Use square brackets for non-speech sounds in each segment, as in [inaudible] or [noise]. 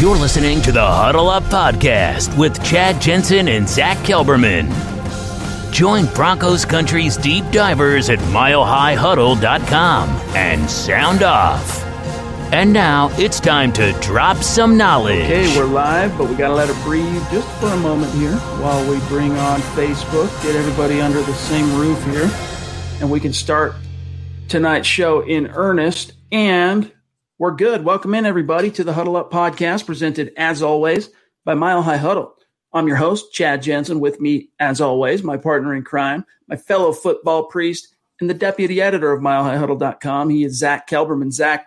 You're listening to the Huddle Up Podcast with Chad Jensen and Zach Kelberman. Join Broncos Country's deep divers at milehighhuddle.com and sound off. And now it's time to drop some knowledge. Okay, we're live, but we got to let it breathe just for a moment here while we bring on Facebook, get everybody under the same roof here, and we can start tonight's show in earnest. And we're good. Welcome in, everybody, to the Huddle Up podcast, presented as always by Mile High Huddle. I'm your host, Chad Jensen. With me, as always, my partner in crime, my fellow football priest, and the deputy editor of MileHighHuddle.com. He is Zach Kelberman. Zach,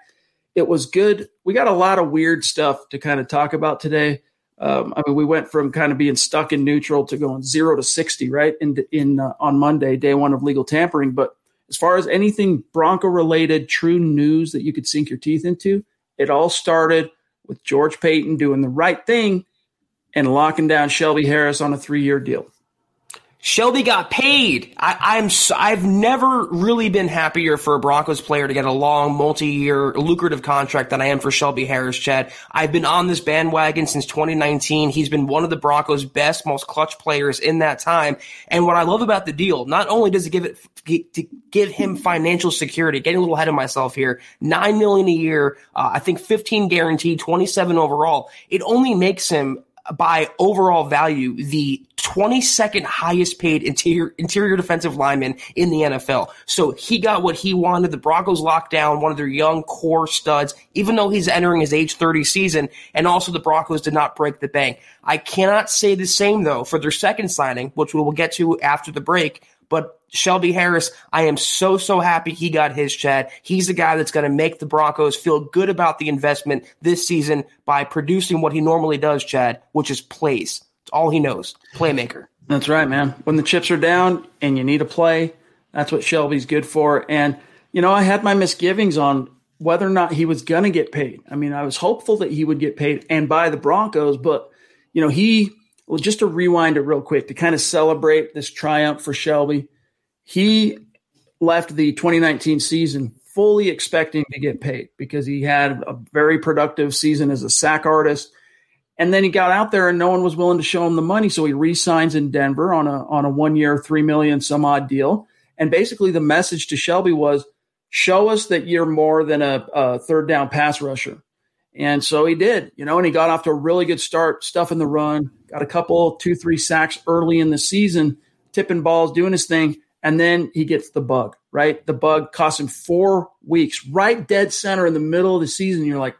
it was good. We got a lot of weird stuff to kind of talk about today. Um, I mean, we went from kind of being stuck in neutral to going zero to sixty, right? In in uh, on Monday, day one of legal tampering, but as far as anything Bronco related, true news that you could sink your teeth into, it all started with George Paton doing the right thing and locking down Shelby Harris on a three year deal. Shelby got paid. I, am I've never really been happier for a Broncos player to get a long, multi-year, lucrative contract than I am for Shelby Harris. Chad, I've been on this bandwagon since 2019. He's been one of the Broncos' best, most clutch players in that time. And what I love about the deal, not only does it give it to give him financial security, getting a little ahead of myself here, nine million a year, uh, I think 15 guaranteed, 27 overall. It only makes him by overall value the 22nd highest paid interior interior defensive lineman in the NFL. So he got what he wanted. The Broncos locked down one of their young core studs, even though he's entering his age 30 season. And also the Broncos did not break the bank. I cannot say the same though for their second signing, which we will get to after the break. But Shelby Harris, I am so, so happy he got his Chad. He's the guy that's going to make the Broncos feel good about the investment this season by producing what he normally does, Chad, which is plays. It's all he knows. Playmaker. That's right, man. When the chips are down and you need a play, that's what Shelby's good for. And, you know, I had my misgivings on whether or not he was going to get paid. I mean, I was hopeful that he would get paid and by the Broncos, but, you know, he, well, just to rewind it real quick to kind of celebrate this triumph for Shelby he left the 2019 season fully expecting to get paid because he had a very productive season as a sack artist. And then he got out there and no one was willing to show him the money. So he re-signs in Denver on a on a one year, three million some odd deal. And basically the message to Shelby was show us that you're more than a, a third down pass rusher. And so he did, you know, and he got off to a really good start, stuff in the run, got a couple, two, three sacks early in the season, tipping balls, doing his thing. And then he gets the bug, right? The bug costs him four weeks, right dead center in the middle of the season. You're like,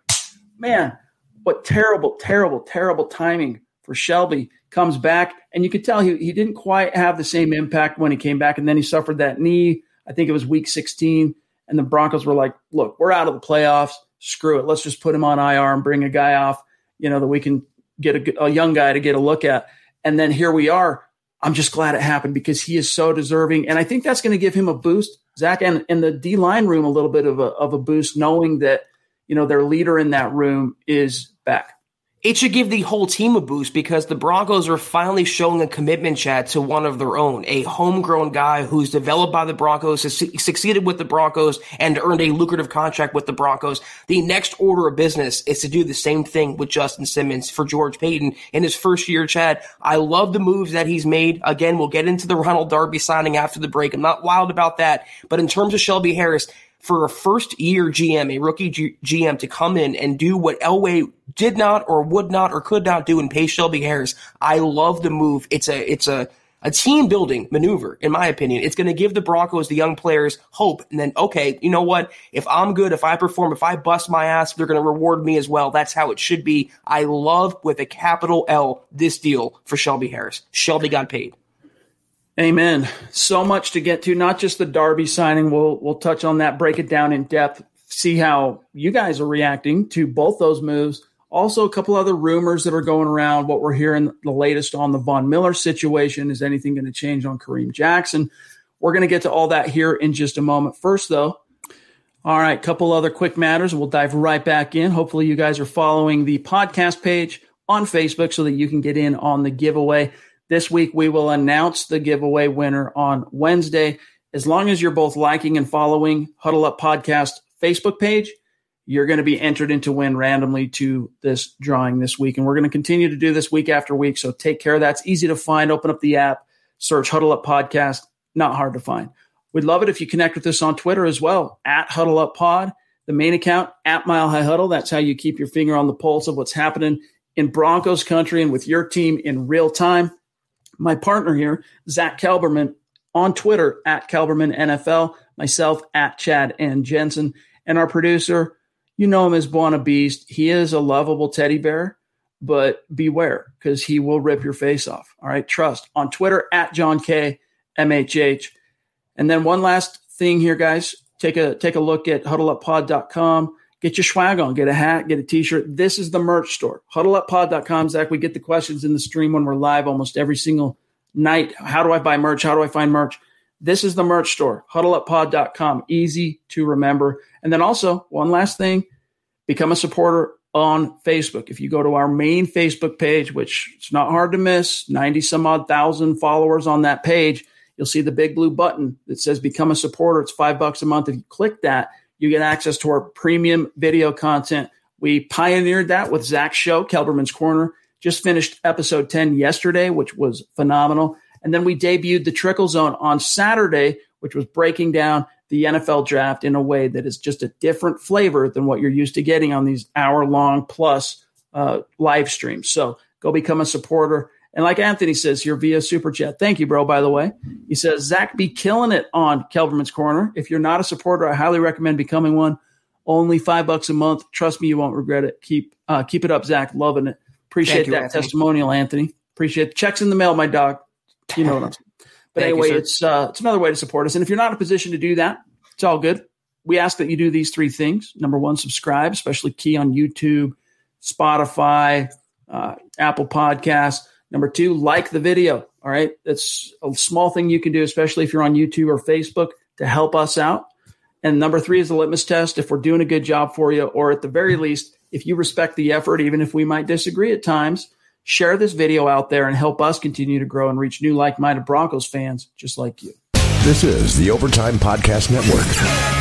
man, what terrible, terrible, terrible timing for Shelby. Comes back, and you could tell he, he didn't quite have the same impact when he came back. And then he suffered that knee. I think it was week 16. And the Broncos were like, look, we're out of the playoffs. Screw it. Let's just put him on IR and bring a guy off, you know, that we can get a, a young guy to get a look at. And then here we are I'm just glad it happened because he is so deserving. And I think that's going to give him a boost, Zach, and, and the D line room a little bit of a, of a boost, knowing that, you know, their leader in that room is back it should give the whole team a boost because the Broncos are finally showing a commitment, Chad, to one of their own. A homegrown guy who's developed by the Broncos, has succeeded with the Broncos, and earned a lucrative contract with the Broncos. The next order of business is to do the same thing with Justin Simmons for George Paton in his first year, Chad. I love the moves that he's made. Again, we'll get into the Ronald Darby signing after the break. I'm not wild about that. But in terms of Shelby Harris, for a first year GM, a rookie G- GM to come in and do what Elway did not or would not or could not do and pay Shelby Harris. I love the move. It's a, it's a, a team building maneuver, in my opinion. It's going to give the Broncos, the young players, hope. And then, okay, you know what? If I'm good, if I perform, if I bust my ass, they're going to reward me as well. That's how it should be. I love, with a capital L, this deal for Shelby Harris. Shelby got paid. Amen. So much to get to. Not just the Darby signing. We'll we'll touch on that, break it down in depth, see how you guys are reacting to both those moves. Also, a couple other rumors that are going around. What we're hearing the latest on the Von Miller situation. Is anything going to change on Kareem Jackson? We're going to get to all that here in just a moment. First, though, all right, couple other quick matters. We'll dive right back in. Hopefully, you guys are following the podcast page on Facebook so that you can get in on the giveaway. This week, we will announce the giveaway winner on Wednesday. As long as you're both liking and following Huddle Up Podcast Facebook page, you're going to be entered into win randomly to this drawing this week. And we're going to continue to do this week after week. So take care of that. It's easy to find. Open up the app, search Huddle Up Podcast. Not hard to find. We'd love it if you connect with us on Twitter as well, at Huddle Up Pod, the main account, at Mile High Huddle. That's how you keep your finger on the pulse of what's happening in Broncos country and with your team in real time my partner here, Zach Kelberman, on Twitter at Kelberman NFL, myself at Chad and Jensen, and our producer, you know him as Buona Beast. He is a lovable teddy bear, but beware because he will rip your face off. All right, trust on Twitter at John K MHH. And then one last thing here, guys. Take a take a look at huddleuppod.com. Get your swag on, get a hat, get a t-shirt. This is the merch store. Huddleuppod.com. Zach, we get the questions in the stream when we're live almost every single night. How do I buy merch? How do I find merch? This is the merch store, huddleuppod.com. Easy to remember. And then also, one last thing, become a supporter on Facebook. If you go to our main Facebook page, which it's not hard to miss, 90 some odd thousand followers on that page, you'll see the big blue button that says become a supporter. It's five bucks a month. If you click that, you get access to our premium video content. We pioneered that with Zach's show, Kelberman's Corner. Just finished episode 10 yesterday, which was phenomenal. And then we debuted the Trickle Zone on Saturday, which was breaking down the NFL draft in a way that is just a different flavor than what you're used to getting on these hour long plus uh, live streams. So go become a supporter. And like Anthony says here via Super Chat, thank you, bro, by the way. He says, Zach be killing it on Kelberman's Corner. If you're not a supporter, I highly recommend becoming one. Only five bucks a month. Trust me, you won't regret it. Keep uh, keep it up, Zach. Loving it. Appreciate you, that Anthony. testimonial, Anthony. Appreciate it. Checks in the mail, my dog. You know what I'm saying. But anyway, you, it's uh, it's another way to support us. And if you're not in a position to do that, it's all good. We ask that you do these three things. Number one, subscribe, especially key on YouTube, Spotify, uh, Apple Podcasts. Number two, like the video. All right. That's a small thing you can do, especially if you're on YouTube or Facebook to help us out. And number three is the litmus test. If we're doing a good job for you, or at the very least, if you respect the effort, even if we might disagree at times, share this video out there and help us continue to grow and reach new like minded Broncos fans just like you. This is the Overtime Podcast Network.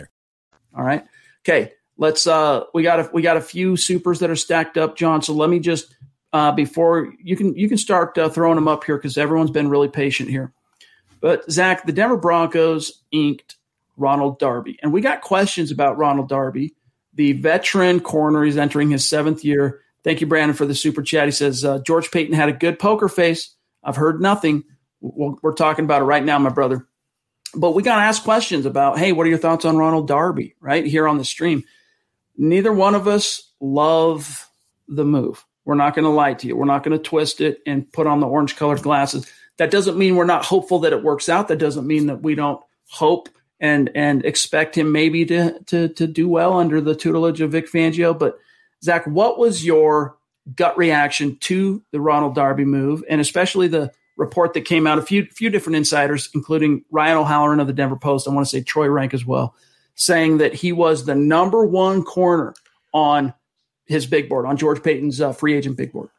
All right. Okay. Let's uh we got a we got a few supers that are stacked up, John. So let me just uh before you can you can start uh, throwing them up here because everyone's been really patient here. But Zach, the Denver Broncos inked Ronald Darby, and we got questions about Ronald Darby, the veteran corner. He's entering his seventh year. Thank you, Brandon, for the super chat. He says uh, George Paton had a good poker face. I've heard nothing. We're talking about it right now, my brother but we got to ask questions about, hey, what are your thoughts on Ronald Darby right here on the stream? Neither one of us love the move. We're not going to lie to you. We're not going to twist it and put on the orange colored glasses. That doesn't mean we're not hopeful that it works out. That doesn't mean that we don't hope and and expect him maybe to to to do well under the tutelage of Vic Fangio. But Zach, what was your gut reaction to the Ronald Darby move, and especially the report that came out, a few few different insiders, including Ryan O'Halloran of the Denver Post, I want to say Troy Renck as well, saying that he was the number one corner on his big board, on George Paton's uh, free agent big board.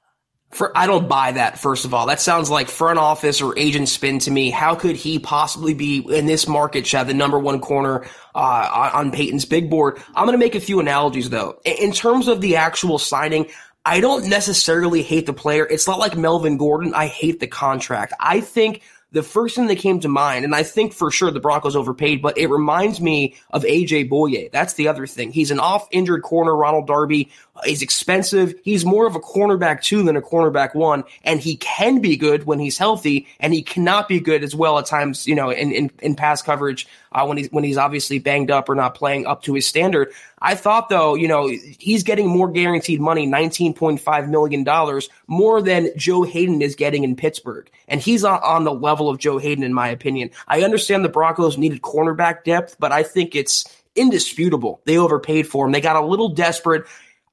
For, I don't buy that. First of all, that sounds like front office or agent spin to me. How could he possibly be in this market, Chad, the number one corner uh, on Paton's big board? I'm going to make a few analogies though. In terms of the actual signing, I don't necessarily hate the player. It's not like Melvin Gordon. I hate the contract. I think the first thing that came to mind, and I think for sure the Broncos overpaid, but it reminds me of AJ Bouye. That's the other thing. He's an off injured corner, Ronald Darby. He's expensive. He's more of a cornerback two than a cornerback one, and he can be good when he's healthy, and he cannot be good as well at times, you know, in, in, in pass coverage uh, when he's when he's obviously banged up or not playing up to his standard. I thought though, you know, he's getting more guaranteed money, nineteen point five million dollars, more than Joe Haden is getting in Pittsburgh, and he's on, on the level of Joe Haden in my opinion. I understand the Broncos needed cornerback depth, but I think it's indisputable they overpaid for him. They got a little desperate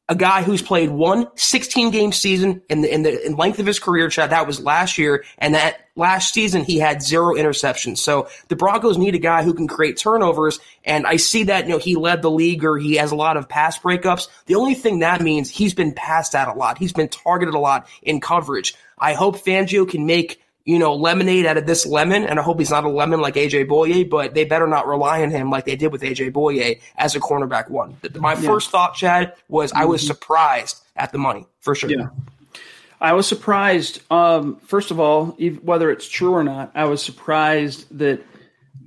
a guy who's played one 16 game season in the in the in length of his career, Chad. That was last year, and that last season he had zero interceptions. So the Broncos need a guy who can create turnovers, and I see that you know he led the league or he has a lot of pass breakups. The only thing that means he's been passed at a lot. He's been targeted a lot in coverage. I hope Fangio can make you know, lemonade out of this lemon, and I hope he's not a lemon like AJ Bouye, but they better not rely on him like they did with AJ Bouye as a cornerback one. My yeah. first thought, Chad, was I was mm-hmm. surprised at the money for sure. Yeah. I was surprised. Um, first of all, whether it's true or not, I was surprised that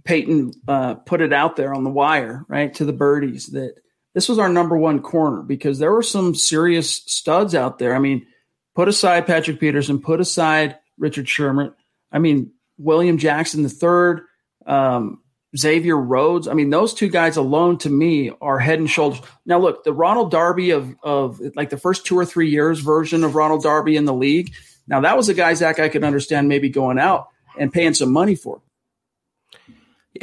Paton uh, put it out there on the wire, right, to the birdies that this was our number one corner because there were some serious studs out there. I mean, put aside Patrick Peterson, put aside Richard Sherman. I mean, William Jackson the third, um, Xavier Rhodes. I mean, those two guys alone to me are head and shoulders. Now, look, the Ronald Darby of of like the first two or three years version of Ronald Darby in the league. Now, that was a guy Zach I could understand maybe going out and paying some money for.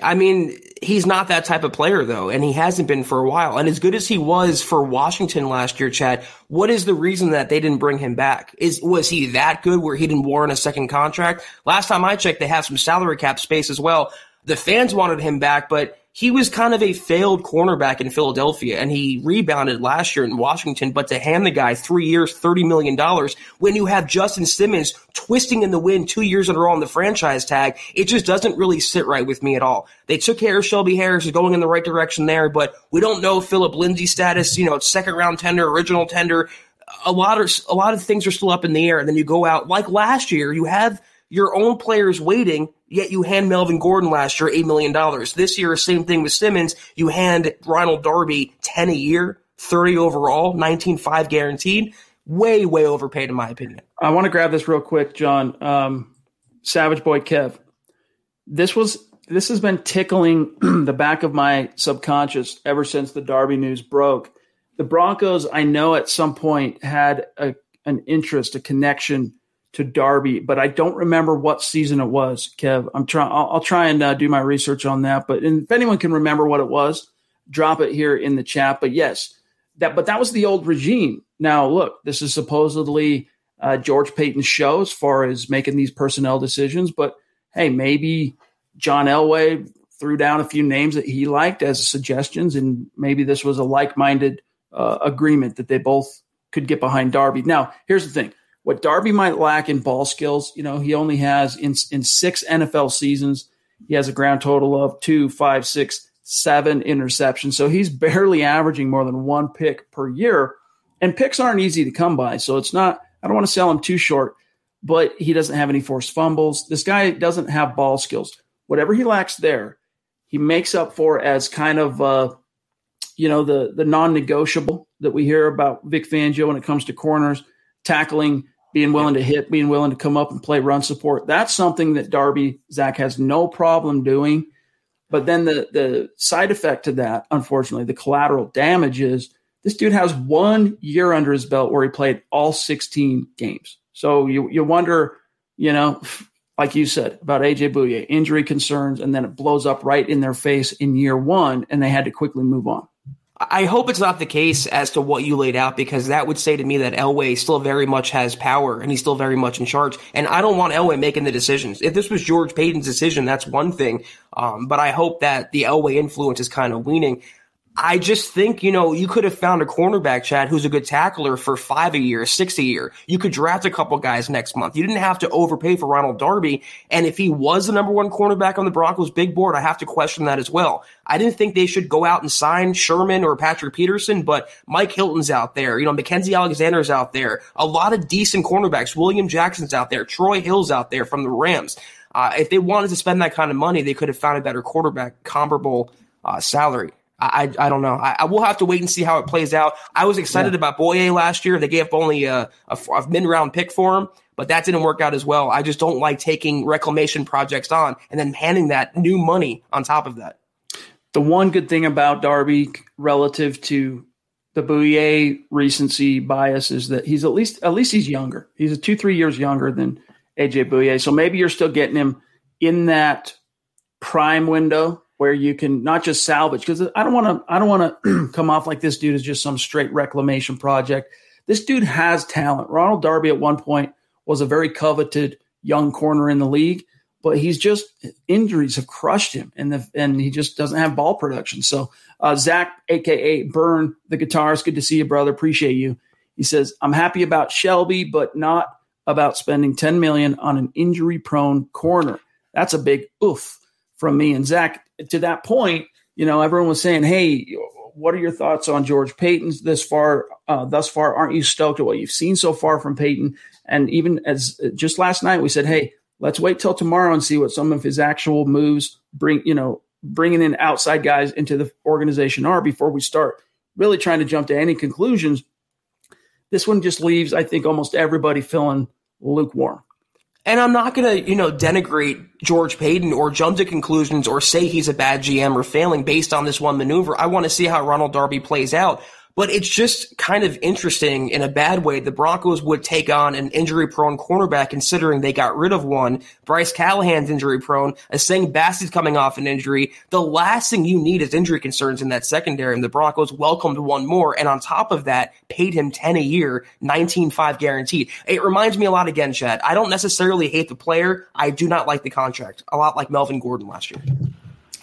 I mean, he's not that type of player though, and he hasn't been for a while. And as good as he was for Washington last year, Chad, what is the reason that they didn't bring him back? Is was he that good where he didn't warrant a second contract? Last time I checked, they have some salary cap space as well. The fans wanted him back, but he was kind of a failed cornerback in Philadelphia and he rebounded last year in Washington. But to hand the guy three years, $30 million when you have Justin Simmons twisting in the wind two years in a row on the franchise tag, it just doesn't really sit right with me at all. They took care of Shelby Harris, is going in the right direction there, but we don't know Philip Lindsay's status, you know, second round tender, original tender. A lot of, a lot of things are still up in the air. And then you go out like last year, you have your own players waiting, yet you hand Melvin Gordon last year $8 million. This year, same thing with Simmons. You hand Ronald Darby 10 a year, 30 overall, 19.5 guaranteed. Way, way overpaid in my opinion. I want to grab this real quick, John. Um, Savage Boy Kev. This was this has been tickling [clears throat] the back of my subconscious ever since the Darby news broke. The Broncos, I know at some point had a, an interest, a connection to Darby, but I don't remember what season it was. Kev, I'm trying. I'll, I'll, try and uh, do my research on that. But if anyone can remember what it was, drop it here in the chat. But yes, that. But that was the old regime. Now look, this is supposedly uh, George Paton's show as far as making these personnel decisions. But hey, maybe John Elway threw down a few names that he liked as suggestions, and maybe this was a like-minded uh, agreement that they both could get behind Darby. Now, here's the thing what Darby might lack in ball skills, you know, he only has in in six NFL seasons, he has a grand total of two, five, six, seven interceptions. So he's barely averaging more than one pick per year. And picks aren't easy to come by. So it's not, I don't want to sell him too short, but he doesn't have any forced fumbles. This guy doesn't have ball skills. Whatever he lacks there, he makes up for as kind of uh, you know the the non-negotiable that we hear about Vic Fangio when it comes to corners tackling, being willing to hit, being willing to come up and play run support. That's something that Darby Zach has no problem doing. But then the the side effect to that, unfortunately, the collateral damage is this dude has one year under his belt where he played all 16 games. So you you wonder, you know, like you said about AJ Bouye, injury concerns, and then it blows up right in their face in year one, and they had to quickly move on. I hope it's not the case as to what you laid out because that would say to me that Elway still very much has power and he's still very much in charge. And I don't want Elway making the decisions. If this was George Paton's decision, that's one thing. Um, but I hope that the Elway influence is kind of weaning. I just think, you know, you could have found a cornerback, Chad, who's a good tackler for five a year, six a year. You could draft a couple guys next month. You didn't have to overpay for Ronald Darby. And if he was the number one cornerback on the Broncos big board, I have to question that as well. I didn't think they should go out and sign Sherman or Patrick Peterson, but Mike Hilton's out there. You know, Mackensie Alexander's out there. A lot of decent cornerbacks. William Jackson's out there. Troy Hill's out there from the Rams. Uh, if they wanted to spend that kind of money, they could have found a better quarterback comparable uh, salary. I, I don't know. I, I, will have to wait and see how it plays out. I was excited yeah. about Bouye last year. They gave up only a, a, a mid round pick for him, but that didn't work out as well. I just don't like taking reclamation projects on and then handing that new money on top of that. The one good thing about Darby relative to the Bouye recency bias is that he's at least at least he's younger. He's a two three years younger than AJ Bouye, so maybe you're still getting him in that prime window where you can not just salvage because I don't want to I don't want [clears throat] to come off like this dude is just some straight reclamation project. This dude has talent. Ronald Darby at one point was a very coveted young corner in the league, but he's just injuries have crushed him, and the, and he just doesn't have ball production. So uh, Zach, aka Burn, the guitarist, good to see you, brother. Appreciate you. He says I'm happy about Shelby, but not about spending 10 million on an injury prone corner. That's a big oof from me and Zach. To that point, you know, everyone was saying, "Hey, what are your thoughts on George Paton's this far? Uh, thus far, aren't you stoked at what you've seen so far from Paton?" And even as just last night, we said, "Hey, let's wait till tomorrow and see what some of his actual moves bring. You know, bringing in outside guys into the organization are before we start really trying to jump to any conclusions." This one just leaves, I think, almost everybody feeling lukewarm. And I'm not going to, you know, denigrate George Paton or jump to conclusions or say he's a bad GM or failing based on this one maneuver. I want to see how Ronald Darby plays out. But it's just kind of interesting in a bad way. The Broncos would take on an injury prone cornerback considering they got rid of one. Bryce Callahan's injury prone. a Essang Bassey's coming off an injury. The last thing you need is injury concerns in that secondary. And the Broncos welcomed one more. And on top of that, paid him 10 a year, 19.5 guaranteed. It reminds me a lot again, Chad. I don't necessarily hate the player. I do not like the contract. A lot like Melvin Gordon last year.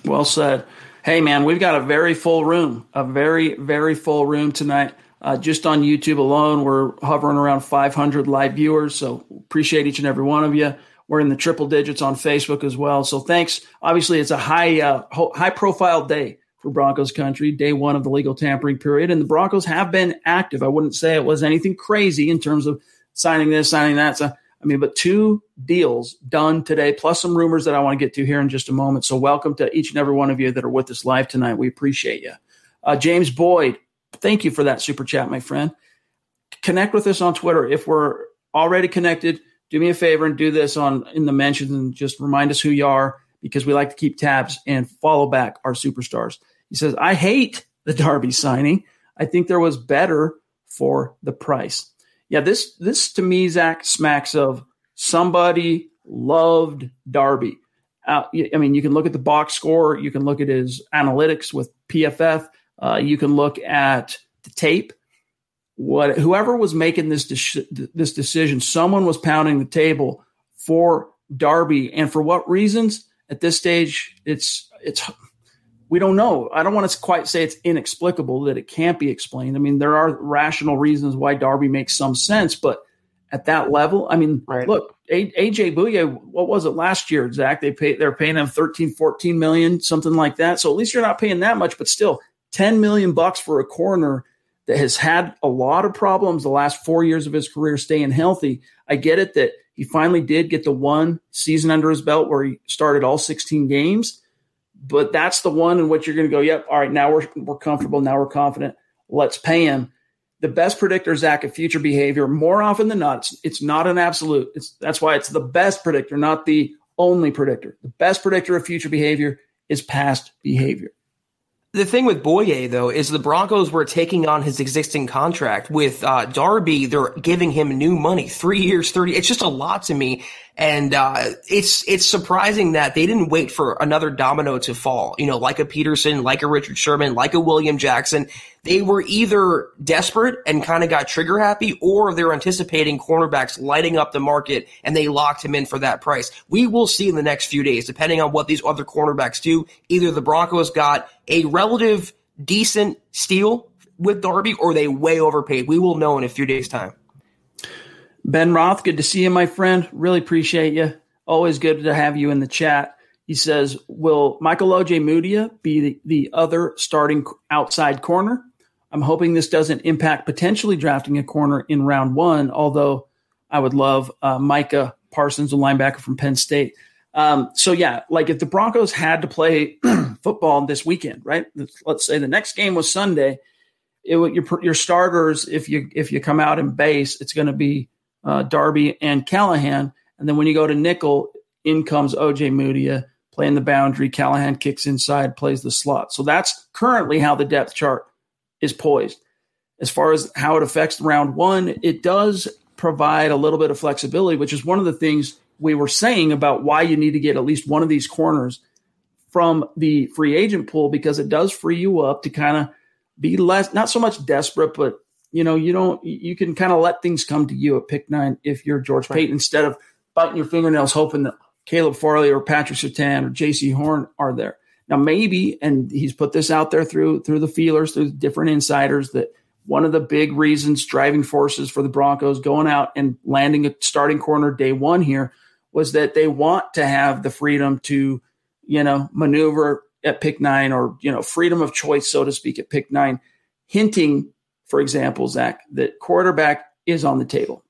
Well said. Hey, man, we've got a very full room, a very, very full room tonight. Uh, just on YouTube alone, we're hovering around 500 live viewers. So appreciate each and every one of you. We're in the triple digits on Facebook as well. So thanks. Obviously, it's a high, uh, high profile day for Broncos country, day one of the legal tampering period. And the Broncos have been active. I wouldn't say it was anything crazy in terms of signing this, signing that. So I mean, but two deals done today, plus some rumors that I want to get to here in just a moment. So, welcome to each and every one of you that are with us live tonight. We appreciate you. Uh, James Boyd, thank you for that super chat, my friend. Connect with us on Twitter. If we're already connected, do me a favor and do this on in the mentions and just remind us who you are because we like to keep tabs and follow back our superstars. He says, I hate the Darby signing. I think there was better for the price yeah, this this to me, Zach, smacks of somebody loved Darby. Uh, I mean, you can look at the box score, you can look at his analytics with PFF, uh, you can look at the tape. What whoever was making this de- this decision, someone was pounding the table for Darby, and for what reasons? At this stage, it's it's we don't know. I don't want to quite say it's inexplicable that it can't be explained. I mean, there are rational reasons why Darby makes some sense, but at that level, I mean, right. look, AJ Bouye, what was it last year, Zach? They pay they're paying him 13, 14 million, something like that. So at least you're not paying that much, but still 10 million bucks for a corner that has had a lot of problems the last four years of his career staying healthy. I get it that he finally did get the one season under his belt where he started all 16 games, but that's the one in which you're going to go, yep, all right, now we're, we're comfortable. Now we're confident. Let's pay him. The best predictor, Zach, of future behavior, more often than not, it's, it's not an absolute. It's, that's why it's the best predictor, not the only predictor. The best predictor of future behavior is past behavior. The thing with Bouye, though, is the Broncos were taking on his existing contract. With uh, Darby, they're giving him new money, three years, thirty. It's just a lot to me, and uh, it's it's surprising that they didn't wait for another domino to fall. You know, like a Peterson, like a Richard Sherman, like a William Jackson. They were either desperate and kind of got trigger happy, or they're anticipating cornerbacks lighting up the market, and they locked him in for that price. We will see in the next few days, depending on what these other cornerbacks do. Either the Broncos got a relative decent steal with Darby, or they way overpaid. We will know in a few days' time. Ben Roth, good to see you, my friend. Really appreciate you. Always good to have you in the chat. He says, Will Michael Ojemudia be the, the other starting outside corner? I'm hoping this doesn't impact potentially drafting a corner in round one, although I would love uh, Micah Parsons, a linebacker from Penn State. Um, so yeah, like if the Broncos had to play [clears throat] football this weekend, right? Let's say the next game was Sunday. It, your your starters, if you if you come out in base, it's going to be uh, Darby and Callahan, and then when you go to nickel, in comes Ojemudia playing the boundary. Callahan kicks inside, plays the slot. So that's currently how the depth chart is poised. As far as how it affects round one, it does provide a little bit of flexibility, which is one of the things we were saying about why you need to get at least one of these corners from the free agent pool because it does free you up to kind of be less, not so much desperate, but you know, you don't, you can kind of let things come to you at pick nine if you're George right. Paton instead of biting your fingernails hoping that Caleb Farley or Patrick Surtain or Jaycee Horn are there. Now, maybe, and he's put this out there through through the feelers, through different insiders, that one of the big reasons, driving forces for the Broncos going out and landing a starting corner day one here was that they want to have the freedom to, you know, maneuver at pick nine or, you know, freedom of choice, so to speak, at pick nine, hinting, for example, Zach, that quarterback is on the table.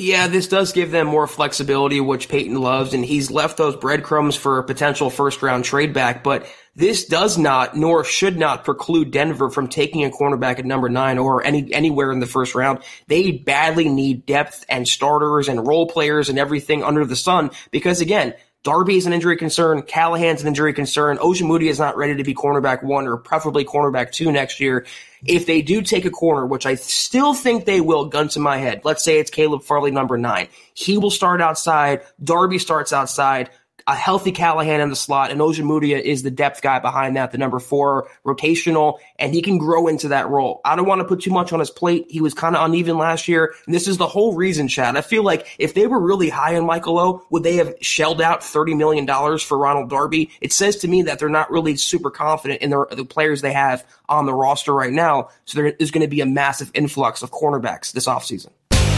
Yeah, this does give them more flexibility, which Paton loves, and he's left those breadcrumbs for a potential first round trade back. But this does not, nor should not, preclude Denver from taking a cornerback at number nine or any anywhere in the first round. They badly need depth and starters and role players and everything under the sun because again, Darby is an injury concern. Callahan's an injury concern. Ojemudia is not ready to be cornerback one or preferably cornerback two next year. If they do take a corner, which I still think they will, gun to my head, let's say it's Caleb Farley number nine. He will start outside. Darby starts outside a healthy Callahan in the slot, and Ojemudia is the depth guy behind that, the number four rotational, and he can grow into that role. I don't want to put too much on his plate. He was kind of uneven last year, and this is the whole reason, Chad. I feel like if they were really high on Michael O, would they have shelled out $30 million for Ronald Darby? It says to me that they're not really super confident in their, the players they have on the roster right now, so there is going to be a massive influx of cornerbacks this offseason.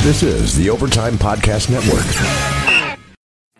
This is the Overtime Podcast Network.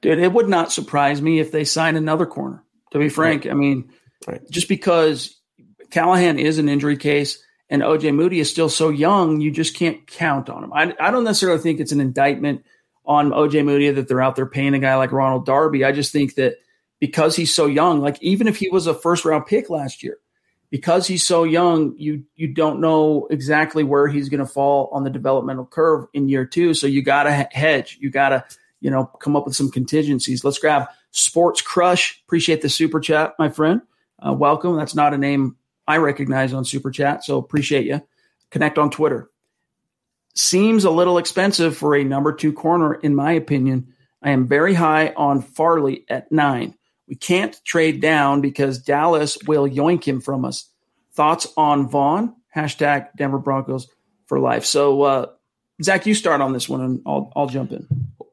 Dude, it would not surprise me if they sign another corner. To be frank, right. I mean, right. just because Callahan is an injury case and OJ Moody is still so young, you just can't count on him. I, I don't necessarily think it's an indictment on OJ Moody that they're out there paying a guy like Ronald Darby. I just think that because he's so young, like even if he was a first round pick last year, because he's so young, you you don't know exactly where he's going to fall on the developmental curve in year two. So you got to hedge. You got to you know, come up with some contingencies. Let's grab Sports Crush. Appreciate the super chat, my friend. Uh, welcome. That's not a name I recognize on super chat, so appreciate you. Connect on Twitter. Seems a little expensive for a number two corner, in my opinion. I am very high on Farley at nine. We can't trade down because Dallas will yoink him from us. Thoughts on Von? Hashtag Denver Broncos for life. So, uh, Zach, you start on this one, and I'll I'll jump in.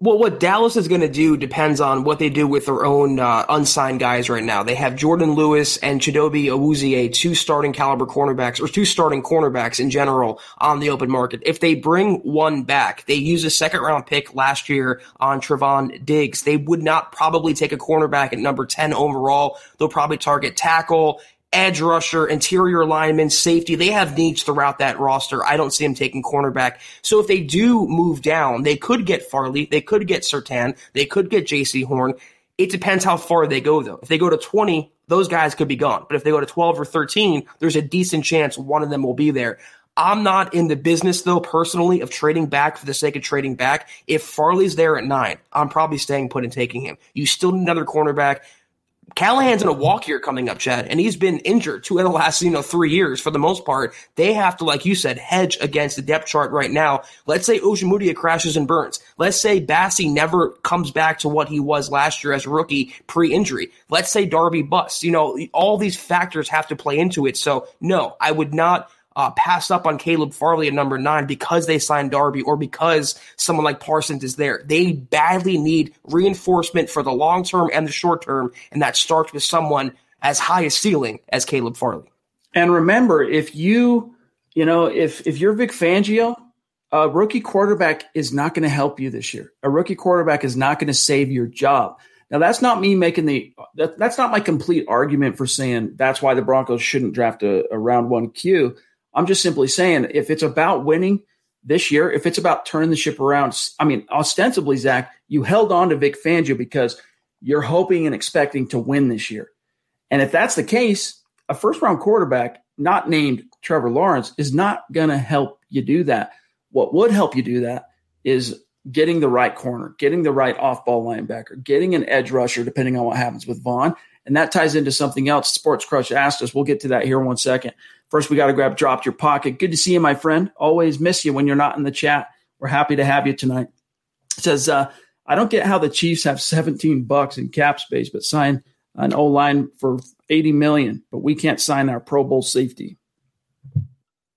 Well, what Dallas is going to do depends on what they do with their own uh, unsigned guys right now. They have Jourdan Lewis and Chidobe Awuzie, two starting caliber cornerbacks, or two starting cornerbacks in general on the open market. If they bring one back, they use a second round pick last year on Trevon Diggs. They would not probably take a cornerback at number 10 overall. They'll probably target tackle edge rusher, interior lineman, safety. They have needs throughout that roster. I don't see them taking cornerback. So if they do move down, they could get Farley, they could get Surtain, they could get Jaycee Horn. It depends how far they go, though. If they go to 20, those guys could be gone. But if they go to 12 or 13, there's a decent chance one of them will be there. I'm not in the business, though, personally, of trading back for the sake of trading back. If Farley's there at nine, I'm probably staying put and taking him. You still need another cornerback. Callahan's in a walk year coming up, Chad, and he's been injured two of the last, you know, three years for the most part. They have to, like you said, hedge against the depth chart right now. Let's say Ojemudia crashes and burns. Let's say Bassey never comes back to what he was last year as a rookie pre-injury. Let's say Darby busts. You know, all these factors have to play into it. So no, I would not uh, passed up on Caleb Farley at number nine because they signed Darby or because someone like Parsons is there. They badly need reinforcement for the long term and the short term, and that starts with someone as high a ceiling as Caleb Farley. And remember, if you, you know, if if you're Vic Fangio, a rookie quarterback is not going to help you this year. A rookie quarterback is not going to save your job. Now, that's not me making the that, that's not my complete argument for saying that's why the Broncos shouldn't draft a, a round one Q. I'm just simply saying if it's about winning this year, if it's about turning the ship around, I mean, ostensibly, Zach, you held on to Vic Fangio because you're hoping and expecting to win this year. And if that's the case, a first round quarterback not named Trevor Lawrence is not going to help you do that. What would help you do that is getting the right corner, getting the right off ball linebacker, getting an edge rusher, depending on what happens with Von. And that ties into something else Sports Crush asked us. We'll get to that here in one second. First, we got to grab Dropped Your Pocket. Good to see you, my friend. Always miss you when you're not in the chat. We're happy to have you tonight. It says, uh, I don't get how the Chiefs have 17 bucks in cap space, but sign an O line for 80 million, but we can't sign our Pro Bowl safety.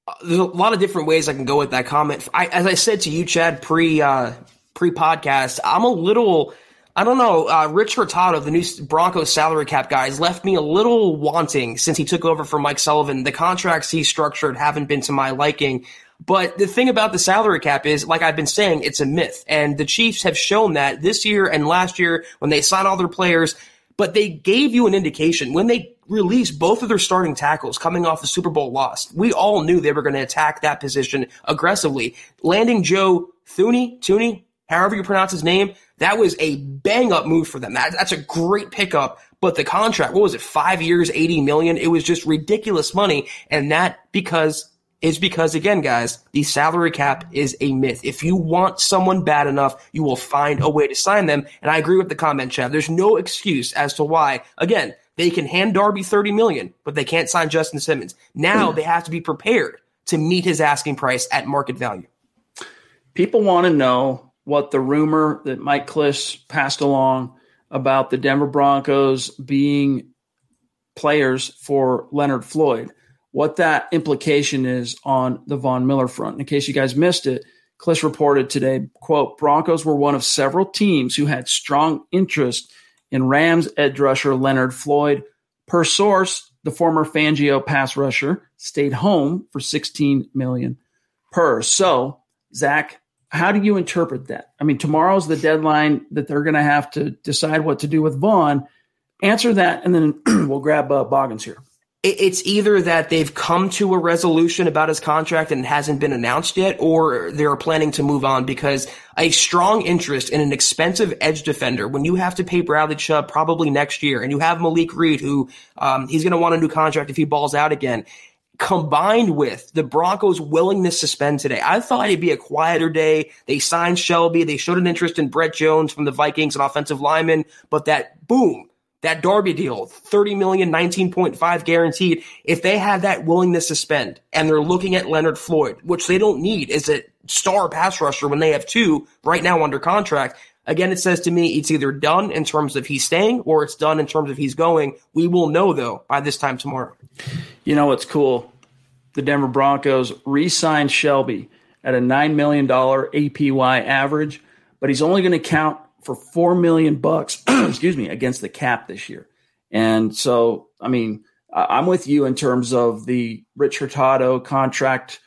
Uh, there's a lot of different ways I can go with that comment. I, as I said to you, Chad, pre uh, pre podcast, I'm a little I don't know. Uh, Rich Hurtado, the new Broncos salary cap guy, has left me a little wanting since he took over for Mike Sullivan. The contracts he structured haven't been to my liking. But the thing about the salary cap is, like I've been saying, it's a myth. And the Chiefs have shown that this year and last year when they signed all their players, but they gave you an indication when they released both of their starting tackles coming off the Super Bowl loss. We all knew they were going to attack that position aggressively. Landing Joe Thuney, Tooney, however you pronounce his name, that was a bang up move for them. That, that's a great pickup. But the contract, what was it? Five years, 80 million. It was just ridiculous money. And that because is because again, guys, the salary cap is a myth. If you want someone bad enough, you will find a way to sign them. And I agree with the comment, Chad. There's no excuse as to why, again, they can hand Darby 30 million, but they can't sign Justin Simmons. Now they have to be prepared to meet his asking price at market value. People want to know what the rumor that Mike Klis passed along about the Denver Broncos being players for Leonard Floyd what that implication is on the Von Miller front. In case you guys missed it, Klis reported today, quote, Broncos were one of several teams who had strong interest in Rams edge rusher Leonard Floyd. Per source, the former Fangio pass rusher stayed home for 16 million per. So, Zach, how do you interpret that? I mean, tomorrow's the deadline that they're going to have to decide what to do with Von. Answer that, and then [clears throat] we'll grab uh, Boggins here it's either that they've come to a resolution about his contract and it hasn't been announced yet, or they're planning to move on because a strong interest in an expensive edge defender when you have to pay Bradley Chubb probably next year and you have Malik Reed who um, he's going to want a new contract if he balls out again. Combined with the Broncos' willingness to spend today, I thought it'd be a quieter day. They signed Shelby. They showed an interest in Brett Jones from the Vikings, an offensive lineman, but that boom, that Darby deal, 30 million, 19.5 guaranteed. If they have that willingness to spend and they're looking at Leonard Floyd, which they don't need is a star pass rusher when they have two right now under contract. Again, it says to me it's either done in terms of he's staying or it's done in terms of he's going. We will know though by this time tomorrow. You know what's cool? The Denver Broncos re-signed Shelby at a $9 million APY average, but he's only going to count for four million bucks, [clears throat] excuse me, against the cap this year. And so, I mean, I'm with you in terms of the Rich Hurtado contract.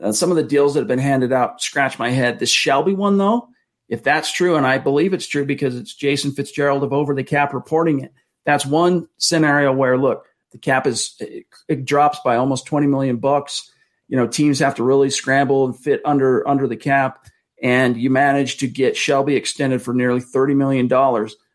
Uh, some of the deals that have been handed out scratch my head. This Shelby one, though, if that's true, and I believe it's true because it's Jason Fitzgerald of Over the Cap reporting it, that's one scenario where, look, the cap is it, it drops by almost 20 million bucks. You know, teams have to really scramble and fit under under the cap and you manage to get Shelby extended for nearly $30 million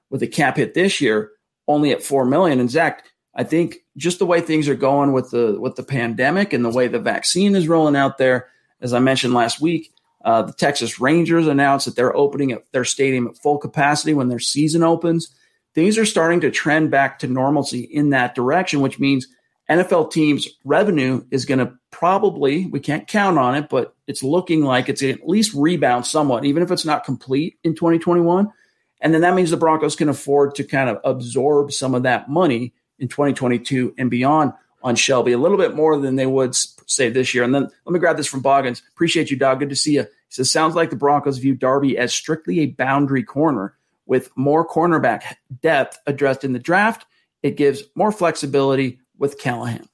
with a cap hit this year only at 4 million. And Zach, I think just the way things are going with the with the pandemic and the way the vaccine is rolling out there, as I mentioned last week, uh, the Texas Rangers announced that they're opening up their stadium at full capacity when their season opens. Things are starting to trend back to normalcy in that direction, which means NFL teams' revenue is going to probably, we can't count on it, but it's looking like it's at least rebound somewhat, even if it's not complete in 2021. And then that means the Broncos can afford to kind of absorb some of that money in 2022 and beyond on Shelby, a little bit more than they would say this year. And then let me grab this from Boggins. Appreciate you, Doug. Good to see you. He says, sounds like the Broncos view Darby as strictly a boundary corner with more cornerback depth addressed in the draft. It gives more flexibility with Callahan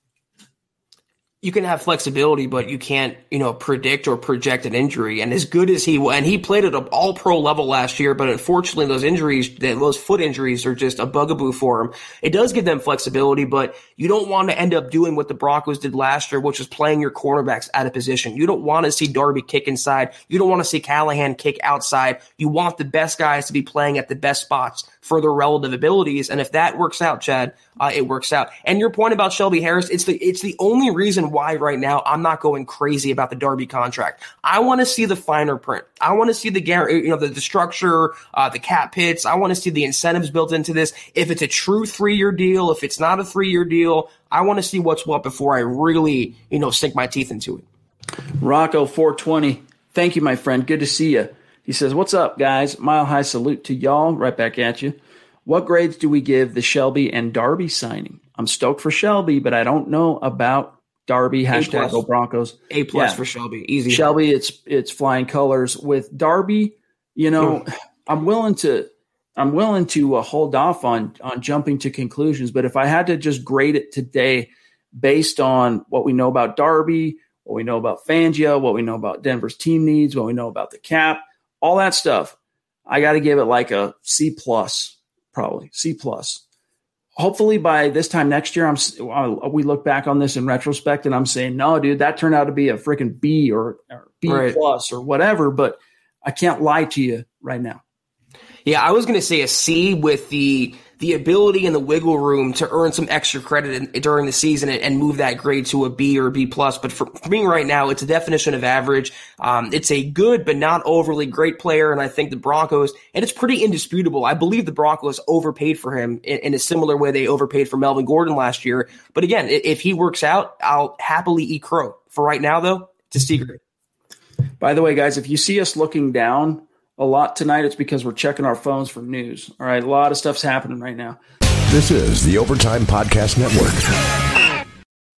you can have flexibility, but you can't, you know, predict or project an injury. And as good as he and he played at an all pro level last year, but unfortunately those injuries, those foot injuries are just a bugaboo for him. It does give them flexibility, but you don't want to end up doing what the Broncos did last year, which is playing your cornerbacks out of position. You don't want to see Darby kick inside. You don't want to see Callahan kick outside. You want the best guys to be playing at the best spots for their relative abilities. And if that works out, Chad, uh, it works out. And your point about Shelby Harris, it's the it's the only reason why right now I'm not going crazy about the Darby contract. I want to see the finer print. I want to see the you know the, the structure, uh, the cap hits. I want to see the incentives built into this. If it's a true three year deal, if it's not a three year deal, I want to see what's what before I really you know sink my teeth into it. Rocco 420, thank you, my friend. Good to see you. He says, "What's up, guys? Mile high salute to y'all. Right back at you." What grades do we give the Shelby and Darby signing? I'm stoked for Shelby, but I don't know about Darby. Hashtag Go Broncos. A plus yeah. for Shelby. Easy. Shelby, it's it's flying colors. With Darby, you know, [sighs] I'm willing to I'm willing to uh, hold off on on jumping to conclusions. But if I had to just grade it today, based on what we know about Darby, what we know about Fangio, what we know about Denver's team needs, what we know about the cap, all that stuff. I got to give it like a C plus, probably C plus. Hopefully by this time next year, I'm uh, we look back on this in retrospect and I'm saying, no, dude, that turned out to be a freaking B or, or B right. plus or whatever. But I can't lie to you right now. Yeah, I was going to say a C with the the ability and the wiggle room to earn some extra credit in, during the season and, and, move that grade to a B or a B plus. But for, for me right now, it's a definition of average. Um, it's a good but not overly great player, and I think the Broncos, and it's pretty indisputable. I believe the Broncos overpaid for him in, in a similar way they overpaid for Melvin Gordon last year. But again, if he works out, I'll happily eat crow. For right now, though, it's a secret. By the way, guys, if you see us looking down a lot tonight, it's because we're checking our phones for news. All right, a lot of stuff's happening right now. This is the Overtime Podcast Network.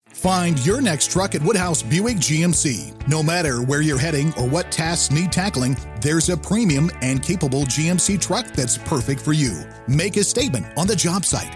Find your next truck at Woodhouse Buick GMC. No matter where you're heading or what tasks need tackling, there's a premium and capable GMC truck that's perfect for you. Make a statement on the job site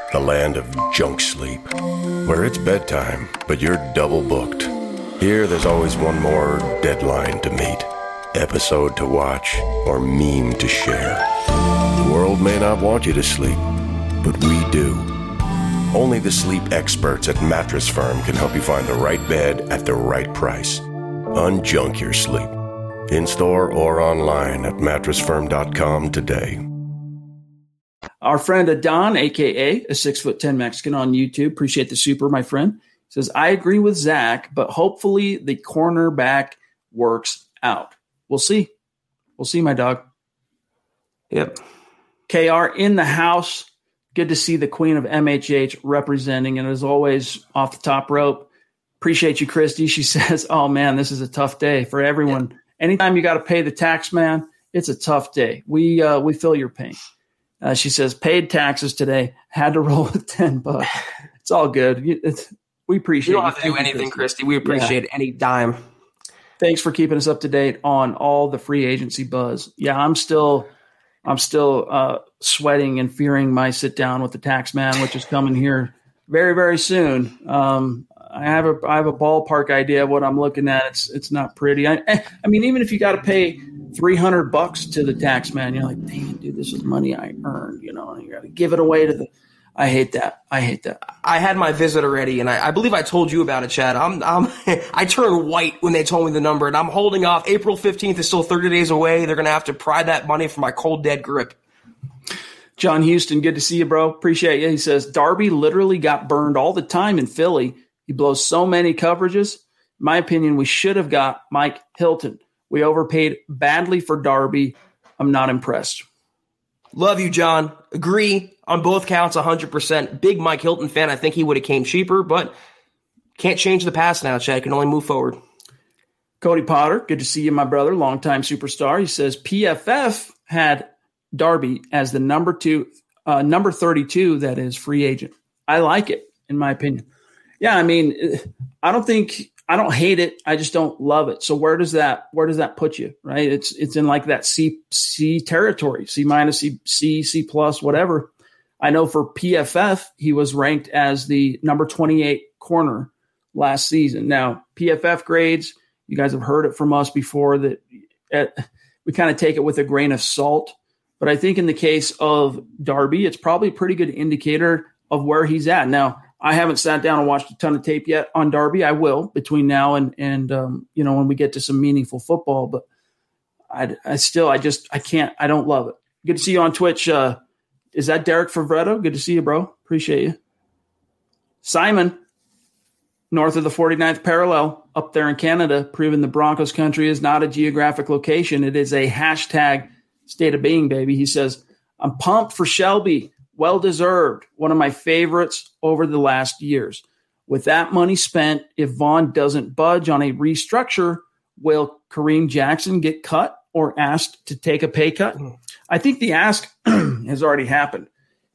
the land of junk sleep, where it's bedtime, but you're double booked. Here, there's always one more deadline to meet, episode to watch, or meme to share. The world may not want you to sleep, but we do. Only the sleep experts at Mattress Firm can help you find the right bed at the right price. Unjunk your sleep in store or online at mattressfirm.com today. Our friend Adon, aka a six foot ten Mexican on YouTube, appreciate the super, my friend. Says I agree with Zach, but hopefully the cornerback works out. We'll see. We'll see, my dog. Yep. KR in the house. Good to see the queen of MHH representing, and as always, off the top rope. Appreciate you, Christy. She [laughs] says, "Oh man, this is a tough day for everyone." anytime you got to pay the tax man, it's a tough day. We uh, we feel your pain. Uh, she says paid taxes today. Had to roll with ten bucks. It's all good. It's, we appreciate. You don't have to do anything, Christy. We appreciate yeah. any dime. Thanks for keeping us up to date on all the free agency buzz. Yeah, I'm still, I'm still uh, sweating and fearing my sit down with the tax man, which is coming here very, very soon. Um, I have a I have a ballpark idea of what I'm looking at. It's it's not pretty. I I mean, even if you got to pay three hundred bucks to the tax man, you're like, damn, dude, this is money I earned. You know, and you got to give it away to the. I hate that. I hate that. I had my visit already, and I, I believe I told you about it, Chad. I'm, I'm [laughs] I turned white when they told me the number, and I'm holding off. April 15th is still 30 days away. They're gonna have to pry that money from my cold dead grip. John Houston, good to see you, bro. Appreciate you. He says Darby literally got burned all the time in Philly he blows so many coverages. In my opinion, we should have got Mike Hilton. We overpaid badly for Darby. I'm not impressed. Love you, John. Agree on both counts 100%. Big Mike Hilton fan. I think he would have came cheaper, but can't change the past now, Chad. Can only move forward. Cody Potter, good to see you, my brother, longtime superstar. He says PFF had Darby as the number two, uh, number 32, that is free agent. I like it, in my opinion. Yeah, I mean, I don't think I don't hate it. I just don't love it. So where does that where does that put you? Right? It's it's in like that C C territory, C minus, C C C plus, whatever. I know for PFF, he was ranked as the number 28 corner last season. Now, PFF grades, you guys have heard it from us before that at, we kind of take it with a grain of salt. But I think in the case of Darby, it's probably a pretty good indicator of where he's at. Now, I haven't sat down and watched a ton of tape yet on Darby. I will between now and and um, you know when we get to some meaningful football. But I, I still I just I can't I don't love it. Good to see you on Twitch. Uh, is that Derek Favretto? Good to see you, bro. Appreciate you. Simon, north of the 49th parallel, up there in Canada, proving the Broncos country is not a geographic location. It is a hashtag state of being, baby. He says, I'm pumped for Shelby. Well deserved. One of my favorites over the last years. With that money spent, if Von doesn't budge on a restructure, will Kareem Jackson get cut or asked to take a pay cut? Mm. I think the ask [clears throat] has already happened.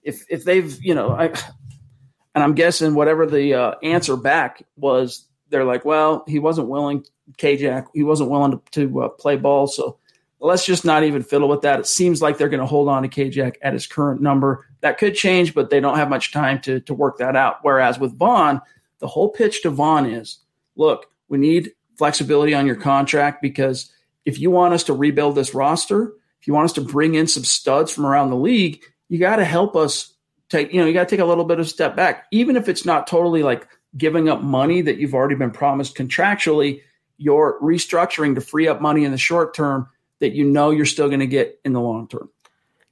If if they've you know, I, and I'm guessing whatever the uh, answer back was, they're like, well, he wasn't willing, KJack, he wasn't willing to, to uh, play ball, so let's just not even fiddle with that. It seems like they're going to hold on to KJack at his current number. That could change, but they don't have much time to to work that out. Whereas with Von, the whole pitch to Von is, look, we need flexibility on your contract because if you want us to rebuild this roster, if you want us to bring in some studs from around the league, you got to help us take, you know, you got to take a little bit of step back. Even if it's not totally like giving up money that you've already been promised contractually, you're restructuring to free up money in the short term that you know you're still going to get in the long term.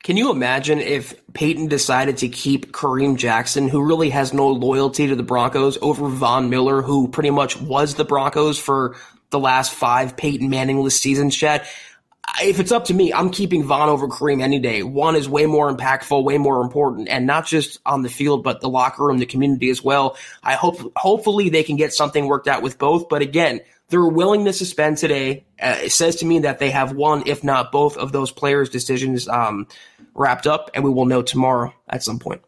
Can you imagine if Paton decided to keep Kareem Jackson, who really has no loyalty to the Broncos, over Von Miller, who pretty much was the Broncos for the last five Peyton Manningless seasons, Chad? if it's up to me, I'm keeping Von over Kareem any day. One is way more impactful, way more important, and not just on the field, but the locker room, the community as well. I hope, hopefully, they can get something worked out with both. But again, their willingness to spend today uh, says to me that they have one, if not both, of those players' decisions um, wrapped up, and we will know tomorrow at some point.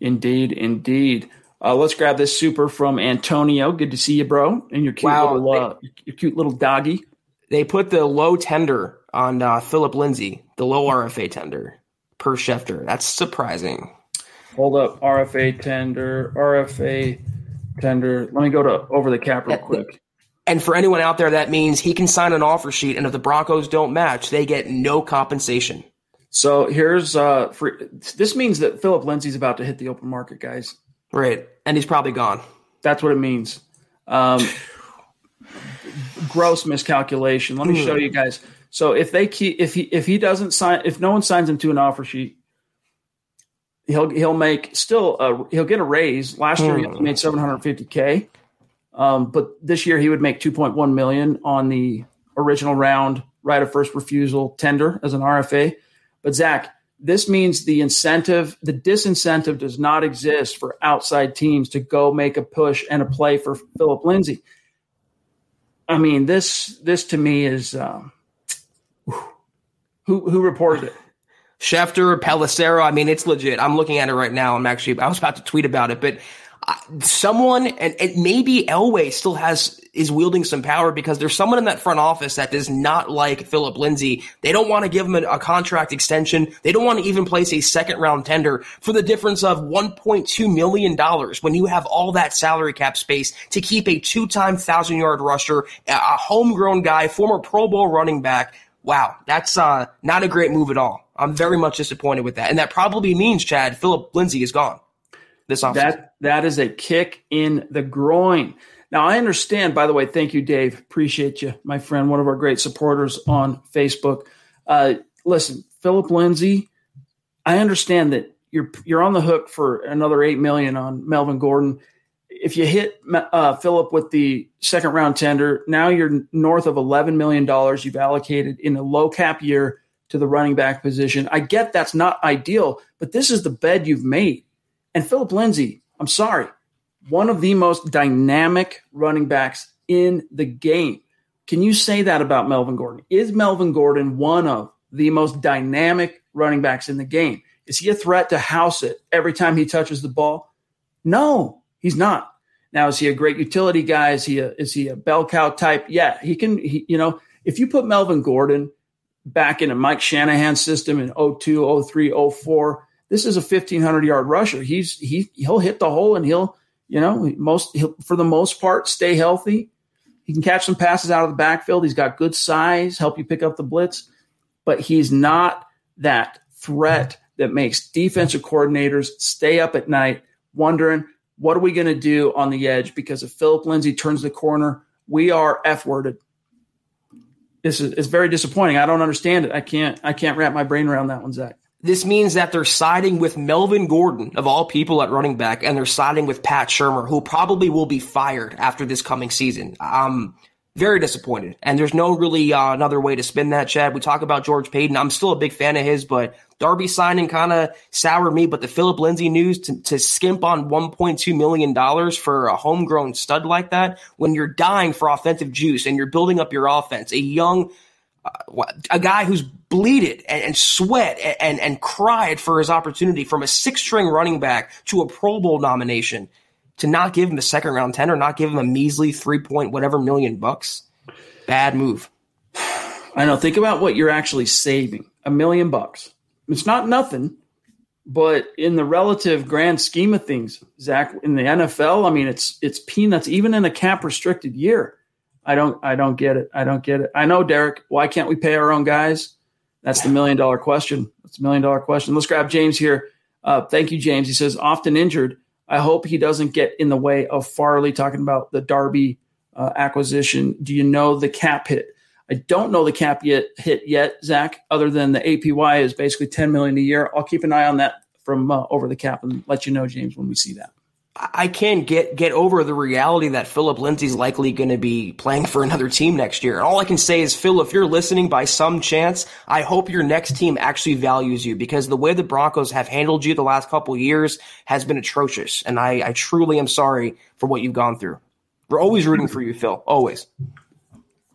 Indeed, indeed. Uh, let's grab this super from Antonio. Good to see you, bro, and your cute wow. little uh, your cute little doggy they put the low tender on uh, Philip Lindsay, the low RFA tender per Schefter. That's surprising. Hold up, RFA tender, RFA tender. Let me go to over the cap real quick. And for anyone out there, that means he can sign an offer sheet, and if the Broncos don't match, they get no compensation. So here's uh, for, this means that Philip Lindsay's about to hit the open market, guys. Right, and he's probably gone. That's what it means. Um, gross miscalculation. Let me show you guys. So if they keep if he if he doesn't sign if no one signs him to an offer sheet, he'll he'll make still a, he'll get a raise. Last year he made 750k. Um, but this year he would make 2.1 million on the original round right of first refusal tender as an RFA. But Zach, this means the incentive, the disincentive does not exist for outside teams to go make a push and a play for Philip Lindsay. I mean, this this to me is um, who who reported it. Schefter, Pelissero. I mean, it's legit. I'm looking at it right now. I'm actually I was about to tweet about it, but someone and, and, maybe Elway still has is wielding some power because there's someone in that front office that does not like Philip Lindsay. They don't want to give him a, a, contract extension. They don't want to even place a second round tender for the difference of 1.2 million dollars when you have all that salary cap space to keep a two time thousand yard rusher, a homegrown guy, former Pro Bowl running back. Wow, that's uh, not a great move at all. I'm very much disappointed with that, and that probably means Chad Philip Lindsay is gone this offseason. That that is a kick in the groin. Now I understand. By the way, thank you, Dave. Appreciate you, my friend, one of our great supporters on Facebook. Uh, listen, Philip Lindsay. I understand that you're you're on the hook for another eight million on Melvin Gordon. If you hit uh, Philip with the second round tender, now you're north of eleven million dollars you've allocated in a low cap year to the running back position. I get that's not ideal, but this is the bed you've made. And Philip Lindsay, I'm sorry, one of the most dynamic running backs in the game. Can you say that about Melvin Gordon? Is Melvin Gordon one of the most dynamic running backs in the game? Is he a threat to house it every time he touches the ball? No, he's not. Now, is he a great utility guy? Is he a, is he a bell cow type? Yeah, he can, he, you know, if you put Melvin Gordon back in a Mike Shanahan system in 02, 03, 04, this is a 1500 yard rusher. He's he he'll hit the hole and he'll you know most for the most part stay healthy. He can catch some passes out of the backfield. He's got good size, help you pick up the blitz, but he's not that threat that makes defensive coordinators stay up at night wondering what are we going to do on the edge because if Philip Lindsay turns the corner, we are f worded. This is it's very disappointing. I don't understand it. I can't I can't wrap my brain around that one, Zach. This means that they're siding with Melvin Gordon, of all people at running back, and they're siding with Pat Shurmur, who probably will be fired after this coming season. I'm very disappointed. And there's no really uh, another way to spin that, Chad. We talk about George Paton. I'm still a big fan of his, but Darby signing kind of soured me. But the Philip Lindsay news to, to skimp on $1.2 million for a homegrown stud like that, when you're dying for offensive juice and you're building up your offense, a young – a guy who's bleeded and, and sweat and, and, and cried for his opportunity from a six string running back to a Pro Bowl nomination to not give him a second round tender, not give him a measly three point whatever million bucks. Bad move. I know. Think about what you're actually saving a million bucks. It's not nothing, but in the relative grand scheme of things, Zach, in the NFL, I mean, it's it's peanuts, even in a cap restricted year. I don't I don't get it. I don't get it. I know, Derek. Why can't we pay our own guys? That's the million dollar question. That's a million dollar question. Let's grab James here. Uh, thank you, James. He says often injured. I hope he doesn't get in the way of Farley talking about the Darby uh, acquisition. Do you know the cap hit? I don't know the cap yet hit yet, Zach. Other than the APY is basically ten million a year. I'll keep an eye on that from uh, over the cap and let you know, James, when we see that. I can't get get over the reality that Philip Lindsay's likely going to be playing for another team next year. And all I can say is, Phil, if you're listening by some chance, I hope your next team actually values you because the way the Broncos have handled you the last couple years has been atrocious. And I, I truly am sorry for what you've gone through. We're always rooting for you, Phil. Always.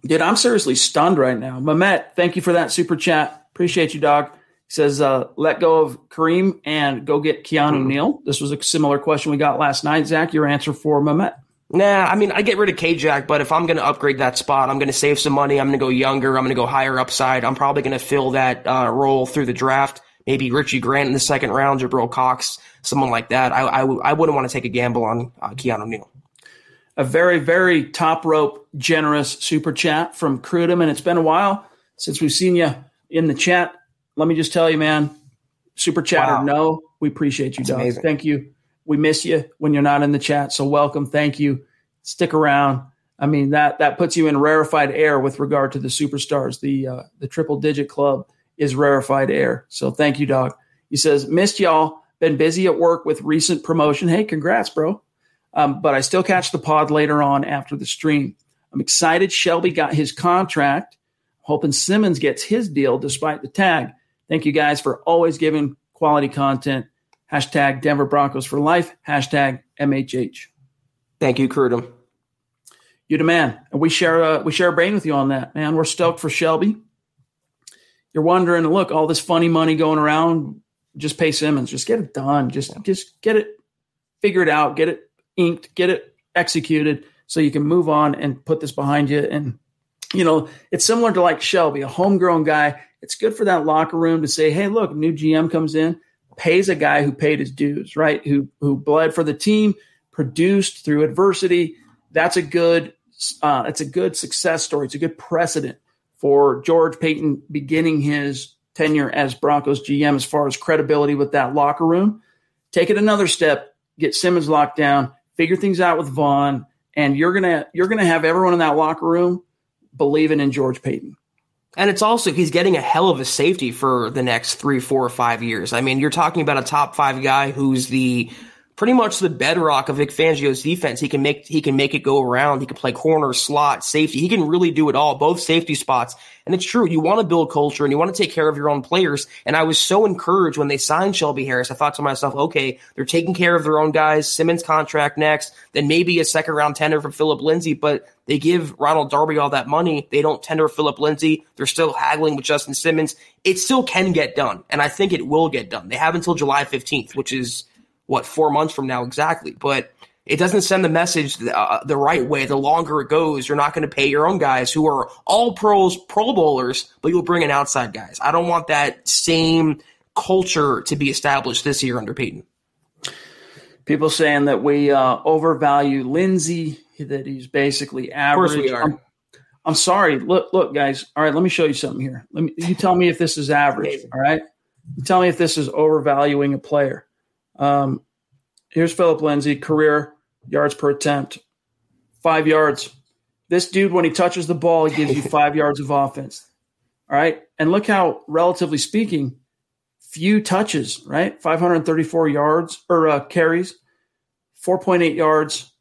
Dude, I'm seriously stunned right now. Mamet, thank you for that super chat. Appreciate you, dog says, uh, let go of Kareem and go get Keanu mm. Neal. This was a similar question we got last night. Zach, your answer for Mamet. Nah, I mean, I get rid of K-Jack, but if I'm going to upgrade that spot, I'm going to save some money. I'm going to go younger. I'm going to go higher upside. I'm probably going to fill that uh, role through the draft. Maybe Richie Grant in the second round, Jabril Cox, someone like that. I, I, I wouldn't want to take a gamble on uh, Keanu Neal. A very, very top rope, generous super chat from Crudum, and it's been a while since we've seen you in the chat let me just tell you, man, super chatter, wow. no, we appreciate you, Doug. Thank you. We miss you when you're not in the chat. So welcome. Thank you. Stick around. I mean that that puts you in rarefied air with regard to the superstars. The uh, the triple digit club is rarefied air. So thank you, dog. He says missed y'all. Been busy at work with recent promotion. Hey, congrats, bro. Um, but I still catch the pod later on after the stream. I'm excited. Shelby got his contract. Hoping Simmons gets his deal despite the tag. Thank you guys for always giving quality content. Hashtag Denver Broncos for life. Hashtag MHH. Thank you, Crudum. You're the man. And we share a, we share a brain with you on that, man. We're stoked for Shelby. You're wondering, look, all this funny money going around, just pay Simmons. Just get it done. Just just get it figured out, get it inked, get it executed so you can move on and put this behind you. And you know, it's similar to like Shelby, a homegrown guy it's good for that locker room to say, hey, look, new GM comes in, pays a guy who paid his dues, right? Who who bled for the team, produced through adversity. That's a good uh, it's a good success story. It's a good precedent for George Paton beginning his tenure as Broncos GM as far as credibility with that locker room. Take it another step, get Simmons locked down, figure things out with Von, and you're gonna you're gonna have everyone in that locker room believing in George Paton. And it's also he's getting a hell of a safety for the next three, four, or five years. I mean, you're talking about a top five guy who's the pretty much the bedrock of Vic Fangio's defense. He can make he can make it go around. He can play corner, slot, safety. He can really do it all, both safety spots. And it's true. You want to build culture and you want to take care of your own players. And I was so encouraged when they signed Shelby Harris. I thought to myself, okay, they're taking care of their own guys. Simmons contract next, then maybe a second round tender for Philip Lindsay. But they give Ronald Darby all that money. They don't tender Philip Lindsay. They're still haggling with Justin Simmons. It still can get done. And I think it will get done. They have until July 15th, which is what four months from now exactly. But it doesn't send the message uh, the right way. The longer it goes, you're not going to pay your own guys who are all pros, Pro Bowlers, but you'll bring in outside guys. I don't want that same culture to be established this year under Paton? People saying that we uh, overvalue Lindsay, that he's basically average. Of course we are. I'm, I'm, sorry. Look, look, guys. All right, let me show you something here. Let me. You tell me if this is average. All right. You tell me if this is overvaluing a player. Um, here's Philip Lindsay, career yards per attempt, five yards. This dude, when he touches the ball, he gives you [laughs] five yards of offense. All right. And look how, relatively speaking, few touches, right? 534 yards or uh, carries, 4.8 yards,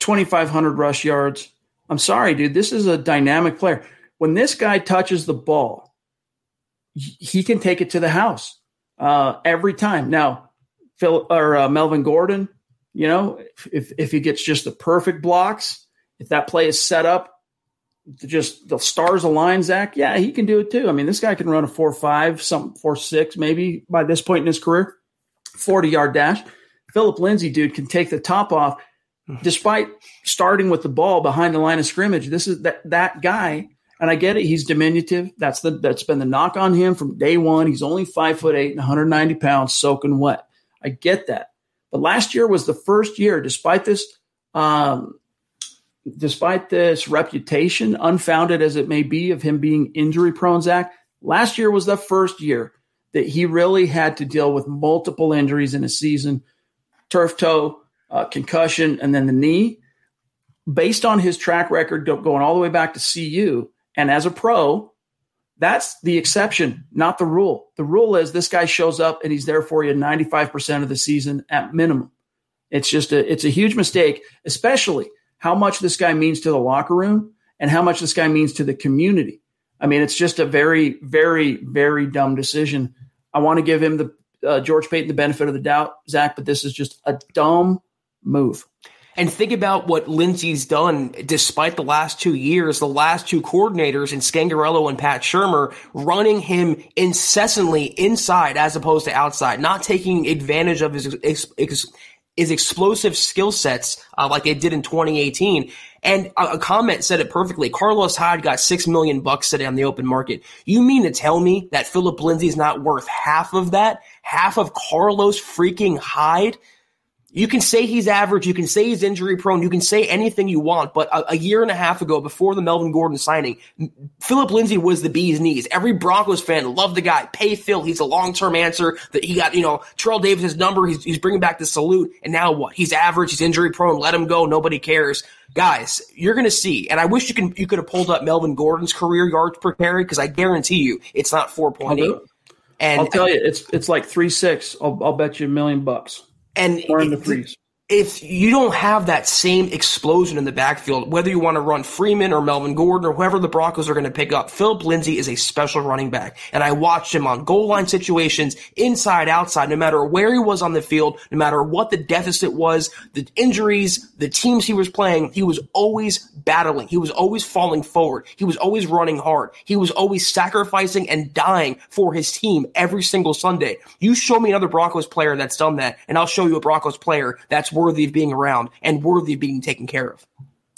2,500 rush yards. I'm sorry, dude. This is a dynamic player. When this guy touches the ball, he can take it to the house uh, every time. Now, Phil or uh, Melvin Gordon, you know, if if he gets just the perfect blocks, if that play is set up, just the stars align, Zach, yeah, he can do it too. I mean, this guy can run a four five, some four six, maybe by this point in his career, forty yard dash. Philip Lindsay, dude, can take the top off, despite starting with the ball behind the line of scrimmage. This is that that guy and I get it. He's diminutive. That's the that's been the knock on him from day one. He's only five foot eight and 190 pounds, soaking wet. I get that. But last year was the first year, despite this, um, despite this reputation, unfounded as it may be, of him being injury prone. Zach, last year was the first year that he really had to deal with multiple injuries in a season: turf toe, uh, concussion, and then the knee. Based on his track record going all the way back to CU, and as a pro, that's the exception, not the rule. The rule is this guy shows up and he's there for you 95% of the season at minimum. It's just a it's a huge mistake, especially how much this guy means to the locker room and how much this guy means to the community. I mean, it's just a very, very, very dumb decision. I want to give him the uh, George Paton the benefit of the doubt, Zach, but this is just a dumb move. And think about what Lindsay's done despite the last two years, the last two coordinators in Scangarello and Pat Shurmur running him incessantly inside as opposed to outside, not taking advantage of his, his, his explosive skill sets uh, like they did in 2018. And a, a, comment said it perfectly. Carlos Hyde got six million bucks today on the open market. You mean to tell me that Philip Lindsay's not worth half of that? Half of Carlos freaking Hyde? You can say he's average. You can say he's injury prone. You can say anything you want. But a, a, year and a half ago, before the Melvin Gordon signing, Philip Lindsay was the bee's knees. Every Broncos fan loved the guy. Pay Phil. He's a long term answer that he got, you know, Terrell Davis' number. He's, he's bringing back the salute. And now what? He's average. He's injury prone. Let him go. Nobody cares. Guys, you're going to see. And I wish you can, you could have pulled up Melvin Gordon's career yards per carry because I guarantee you it's not 4.8. And I'll tell you, it's, it's like three, six. I'll, I'll bet you a million bucks. And in the freeze if you don't have that same explosion in the backfield, whether you want to run Freeman or Melvin Gordon or whoever the Broncos are going to pick up, Philip Lindsay is a special running back. And I watched him on goal line situations, inside, outside, no matter where he was on the field, no matter what the deficit was, the injuries, the teams he was playing, he was always battling. He was always falling forward. He was always running hard. He was always sacrificing and dying for his team every single Sunday. You show me another Broncos player that's done that, and I'll show you a Broncos player that's worthy of being around and worthy of being taken care of.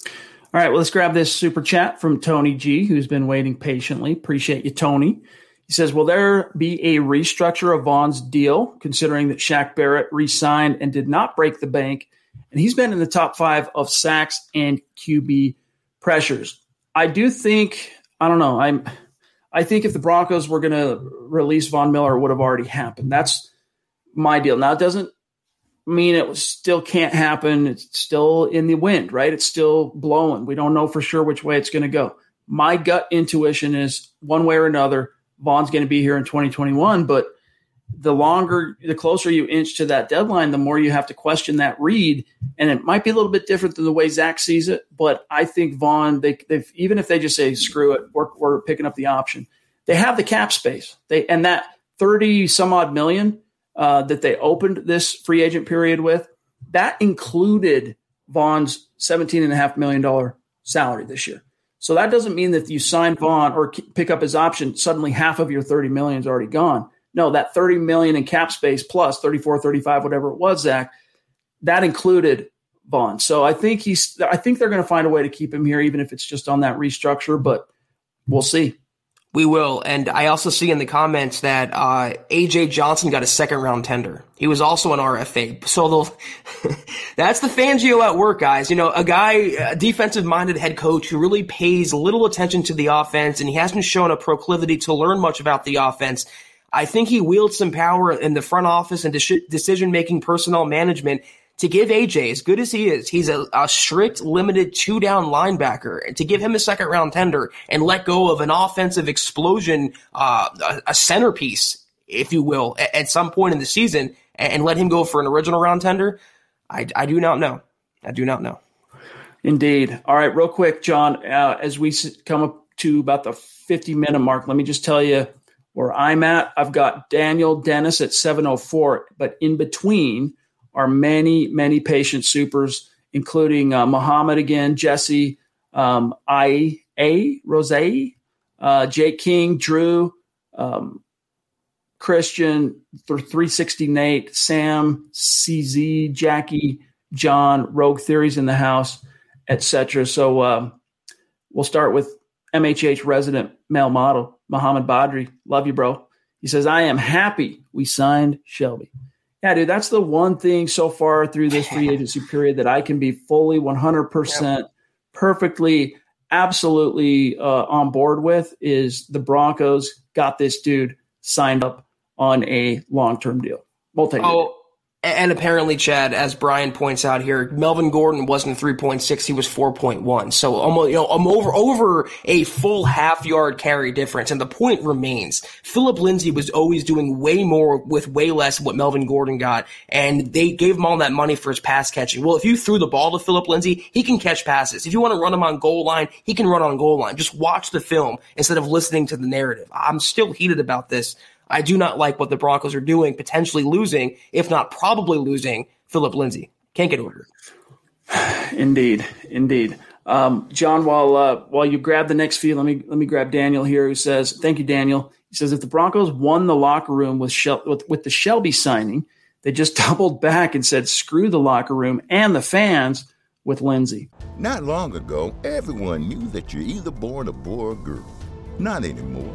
All right, well, let's grab this super chat from Tony G, who's been waiting patiently. Appreciate you, Tony. He says, Will there be a restructure of Von's deal, considering that Shaq Barrett re signed and did not break the bank? And he's been in the top five of sacks and QB pressures. I do think, I don't know, I'm. I think if the Broncos were going to release Von Miller, it would have already happened. That's my deal. Now, it doesn't mean it still can't happen. It's still in the wind, right? It's still blowing. We don't know for sure which way it's going to go. My gut intuition is one way or another, Von's going to be here in 2021. But the longer, the closer you inch to that deadline, the more you have to question that read. And it might be a little bit different than the way Zach sees it. But I think Von, they, they've even if they just say screw it, we're, we're picking up the option. They have the cap space. They and that 30 some odd million uh, that they opened this free agent period with, that included Von's $17.5 million salary this year. So that doesn't mean that you sign Von or pick up his option, suddenly half of your 30 million is already gone. No, that 30 million in cap space plus 34, 35, whatever it was, Zach, that included Von. So I think he's I think they're going to find a way to keep him here, even if it's just on that restructure, but we'll see. We will. And I also see in the comments that uh, AJ Johnson got a second round tender. He was also an RFA. So [laughs] that's the Fangio at work, guys. You know, a guy, a defensive minded head coach who really pays little attention to the offense and he hasn't shown a proclivity to learn much about the offense. I think he wields some power in the front office and de- decision making personnel management to give AJ, as good as he is, he's a, a strict, limited two down linebacker, and to give him a second round tender and let go of an offensive explosion, uh, a, a, centerpiece, if you will, at, at, some point in the season, and, and, let him go for an original round tender, I, I do not know. I do not know. Indeed. All right, real quick, John, uh, as we come up to about the 50 minute mark, let me just tell you where I'm at. I've got Daniel Dennis at 704, but in between, are many, many patient supers, including uh, Muhammad again, Jesse, um, I A Rose, uh, Jake King, Drew, um, Christian, 360 Nate, Sam, CZ, Jackie, John, Rogue Theories in the house, etc. So um, we'll start with MHH resident male model, Muhammad Badri. Love you, bro. He says, I am happy we signed Shelby. Yeah, dude, that's the one thing so far through this free [laughs] agency period that I can be fully 100% perfectly, absolutely uh, on board with is the Broncos got this dude signed up on a long term deal. Multi. Oh, and apparently, Chad, as Brian points out here, Melvin Gordon wasn't 3.6, he was 4.1. So almost, you know, I'm over, over a full half yard carry difference. And the point remains, Philip Lindsay was always doing way more with way less what Melvin Gordon got. And they gave him all that money for his pass catching. Well, if you threw the ball to Philip Lindsay, he can catch passes. If you want to run him on goal line, he can run on goal line. Just watch the film instead of listening to the narrative. I'm still heated about this. I do not like what the Broncos are doing, potentially losing, if not probably losing, Philip Lindsay. Can't get over it. [sighs] Indeed, indeed. Um, John, while uh, while you grab the next feed, let me let me grab Daniel here, who says, "Thank you, Daniel." He says, "If the Broncos won the locker room with Shel- with, with the Shelby signing, they just [laughs] doubled back and said, screw the locker room and the fans." With Lindsay. Not long ago, everyone knew that you're either born a boy or a girl. Not anymore.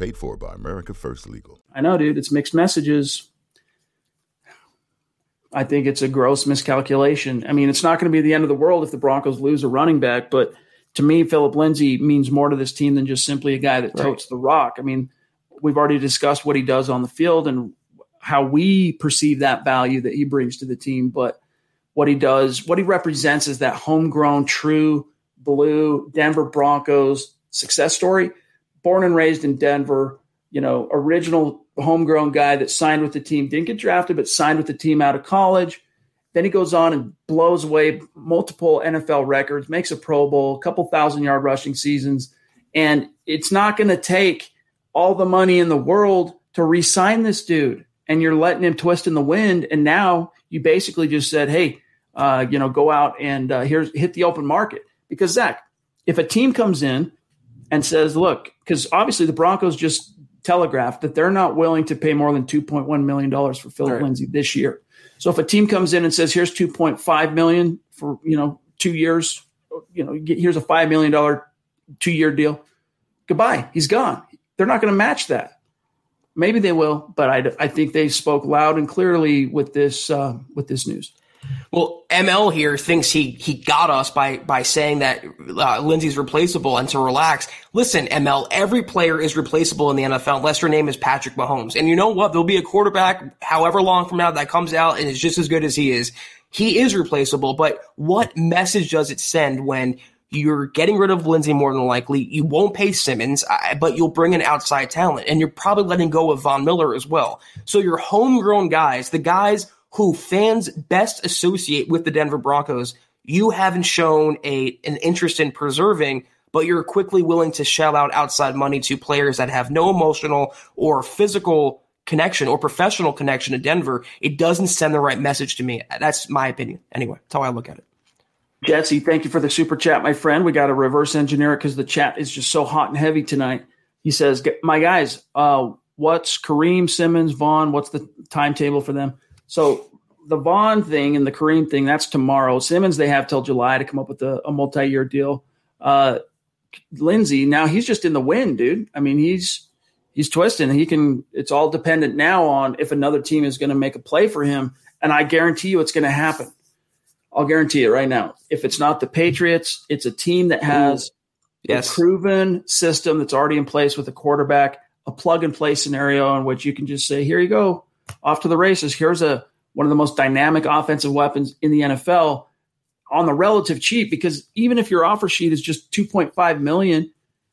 Paid for by America First Legal. I know, dude. It's mixed messages. I think it's a gross miscalculation. I mean, it's not going to be the end of the world if the Broncos lose a running back, but to me, Philip Lindsay means more to this team than just simply a guy that totes right. the rock. I mean, we've already discussed what he does on the field and how we perceive that value that he brings to the team, but what he does, what he represents is that homegrown, true blue Denver Broncos success story. Born and raised in Denver, you know, original homegrown guy that signed with the team, didn't get drafted, but signed with the team out of college. Then he goes on and blows away multiple NFL records, makes a Pro Bowl, a couple thousand yard rushing seasons. And it's not going to take all the money in the world to re sign this dude. And you're letting him twist in the wind. And now you basically just said, hey, uh, you know, go out and uh, here's hit the open market. Because, Zach, if a team comes in and says, look, because obviously the Broncos just telegraphed that they're not willing to pay more than $2.1 million for Philip right. Lindsay this year. So if a team comes in and says, here's 2.5 million for, you know, two years, you know, here's a $5 million two year deal, goodbye. He's gone. They're not going to match that. Maybe they will, but I, I think they spoke loud and clearly with this, uh, with this news. Well, ML here thinks he he got us by by saying that uh, Lindsay's replaceable and to relax. Listen, ML, every player is replaceable in the NFL unless your name is Patrick Mahomes. And you know what? There'll be a quarterback however long from now that comes out and is just as good as he is. He is replaceable, but what message does it send when you're getting rid of Lindsay more than likely. You won't pay Simmons, but you'll bring in outside talent, and you're probably letting go of Von Miller as well. So your homegrown guys, the guys who fans best associate with the Denver Broncos, you haven't shown a an interest in preserving, but you're quickly willing to shell out outside money to players that have no emotional or physical connection or professional connection to Denver. It doesn't send the right message to me. That's my opinion. Anyway, that's how I look at it. Jesse, thank you for the super chat, my friend. We got to reverse engineer it because the chat is just so hot and heavy tonight. He says, "My guys, uh, what's Kareem Simmons, Von? What's the timetable for them?" So the Von thing and the Kareem thing, that's tomorrow. Simmons, they have till July to come up with a, a multi-year deal. Uh, Lindsay, now he's just in the wind, dude. I mean, he's he's twisting. He can. It's all dependent now on if another team is going to make a play for him, and I guarantee you, it's going to happen. I'll guarantee it right now. If it's not the Patriots, it's a team that has yes. a proven system that's already in place with a quarterback, a plug and play scenario in which you can just say, "Here you go, off to the races. Here's a one of the most dynamic offensive weapons in the NFL on the relative cheap because even if your offer sheet is just 2.5 million,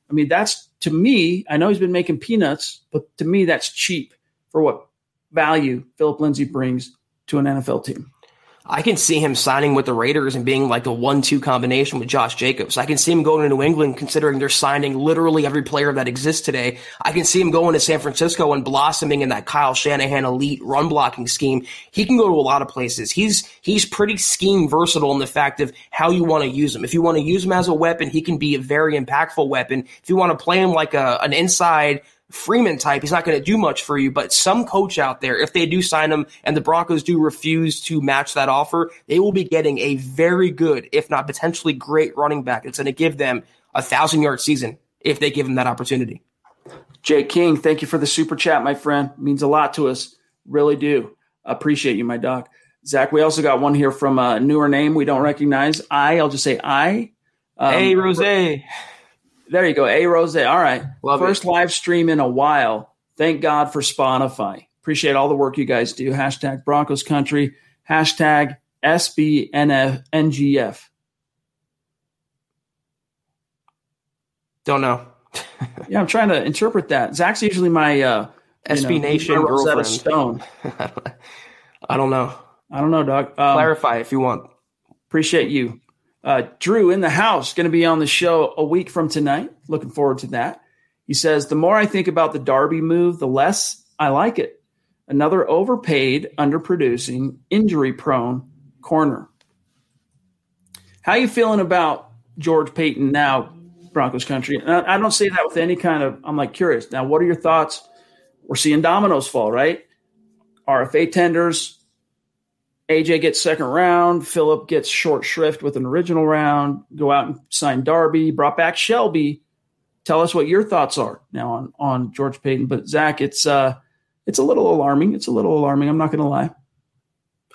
I mean that's to me, I know he's been making peanuts, but to me that's cheap for what value Philip Lindsay brings to an NFL team. I can see him signing with the Raiders and being like a one-two combination with Josh Jacobs. I can see him going to New England, considering they're signing literally every player that exists today. I can see him going to San Francisco and blossoming in that Kyle Shanahan elite run blocking scheme. He can go to a lot of places. He's he's pretty scheme versatile in the fact of how you want to use him. If you want to use him as a weapon, he can be a very impactful weapon. If you want to play him like a an inside Freeman type, he's not going to do much for you. But some coach out there, if they do sign him and the Broncos do refuse to match that offer, they will be getting a very good, if not potentially great running back. It's going to give them a thousand yard season if they give him that opportunity. Jay King, thank you for the super chat, my friend. It means a lot to us. Really do. Appreciate you, my dog. Zach, we also got one here from a newer name we don't recognize. I, I'll just say I. Um, hey, Rose. There you go. A Rose. All right. Love First it. live stream in a while. Thank God for Spotify. Appreciate all the work you guys do. Hashtag Broncos Country. Hashtag SBNGF. Don't know. [laughs] yeah, I'm trying to interpret that. Zach's usually my uh, SB know, Nation girlfriend. Stone. [laughs] I don't know. I don't know, Doug. Um, Clarify if you want. Appreciate you. Uh, Drew in the house, going to be on the show a week from tonight. Looking forward to that. He says, The more I think about the Darby move, the less I like it. Another overpaid, underproducing, injury prone corner. How you feeling about George Paton now, Broncos country? And I, I don't say that with any kind of, I'm like curious. Now, what are your thoughts? We're seeing dominoes fall, right? RFA tenders, AJ gets second round. Philip gets short shrift with an original round. Go out and sign Darby. Brought back Shelby. Tell us what your thoughts are now on on George Paton. But Zach, it's uh, it's a little alarming. It's a little alarming. I'm not going to lie.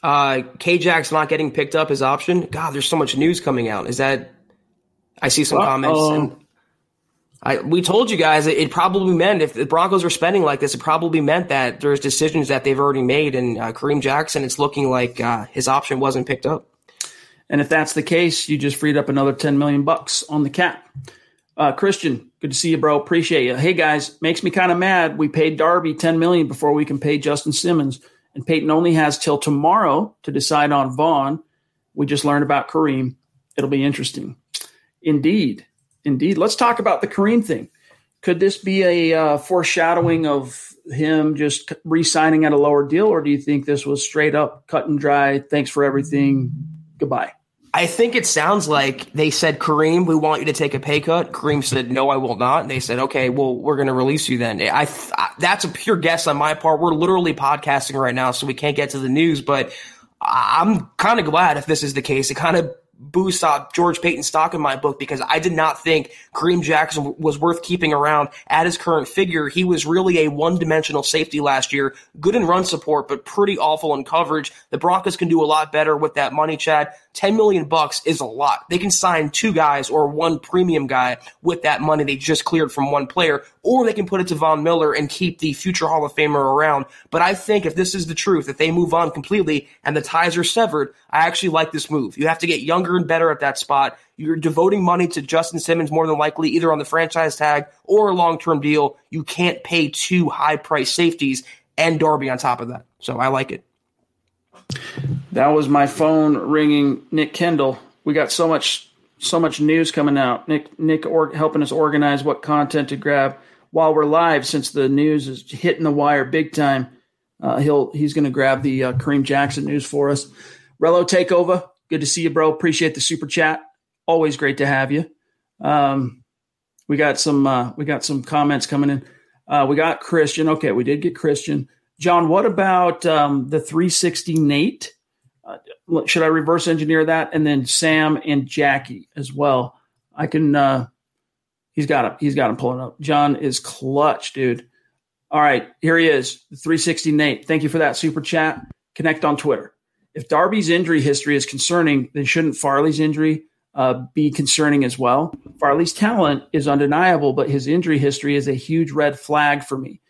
Uh, K-Jack's not getting picked up as option. God, there's so much news coming out. Is that? I see some uh, comments. and I, we told you guys it, it, probably meant if the Broncos were spending like this, it probably meant that there's decisions that they've already made. And uh, Kareem Jackson, it's looking like uh, his option wasn't picked up. And if that's the case, you just freed up another 10 million bucks on the cap. Uh, Christian, good to see you, bro. Appreciate you. Hey guys, makes me kind of mad. We paid Darby 10 million before we can pay Justin Simmons and Paton only has till tomorrow to decide on Von. We just learned about Kareem. It'll be interesting. Indeed. Indeed. Let's talk about the Kareem thing. Could this be a uh, foreshadowing of him just re signing at a lower deal, or do you think this was straight up cut and dry? Thanks for everything. Goodbye. I think it sounds like they said, Kareem, we want you to take a pay cut. Kareem said, no, I will not. And they said, okay, well, we're going to release you then. I, I, that's a pure guess on my part. We're literally podcasting right now, so we can't get to the news, but I'm kind of glad if this is the case. It kind of boost uh, George Paton stock in my book because I did not think Kareem Jackson was worth keeping around at his current figure. He was really a one dimensional safety last year, good in run support, but pretty awful in coverage. The Broncos can do a lot better with that money, Chad. 10 million bucks is a lot. They can sign two guys or one premium guy with that money they just cleared from one player, or they can put it to Von Miller and keep the future Hall of Famer around. But I think if this is the truth, if they move on completely and the ties are severed, I actually like this move. You have to get younger and better at that spot. You're devoting money to Justin Simmons more than likely, either on the franchise tag or a long term deal. You can't pay two high price safeties and Darby on top of that. So I like it. That was my phone ringing. Nick Kendall. We got so much so much news coming out. Nick Nick or, helping us organize what content to grab while we're live, since the news is hitting the wire big time. Uh, he'll he's going to grab the uh, Kareem Jackson news for us. Relo Takeover, good to see you, bro. Appreciate the super chat. Always great to have you. Um, we got some uh, we got some comments coming in. Uh, we got Christian. Okay, we did get Christian. John, what about um, the 360 Nate? Uh, should I reverse engineer that and then Sam and Jackie as well? I can. Uh, he's got him. He's got him pulling up. John is clutch, dude. All right, here he is, 360 Nate. Thank you for that super chat. Connect on Twitter. If Darby's injury history is concerning, then shouldn't Farley's injury uh, be concerning as well? Farley's talent is undeniable, but his injury history is a huge red flag for me.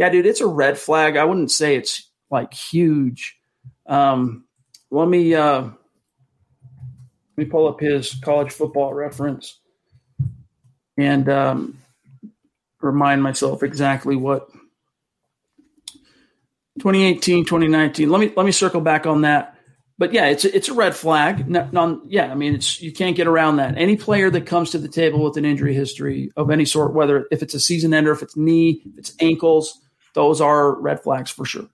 Yeah, dude, it's a red flag. I wouldn't say it's like huge. Um, let me uh, let me pull up his college football reference and um, remind myself exactly what 2018 2019 let me let me circle back on that but yeah it's a, it's a red flag non, yeah i mean it's you can't get around that any player that comes to the table with an injury history of any sort whether if it's a season ender if it's knee if it's ankles those are red flags for sure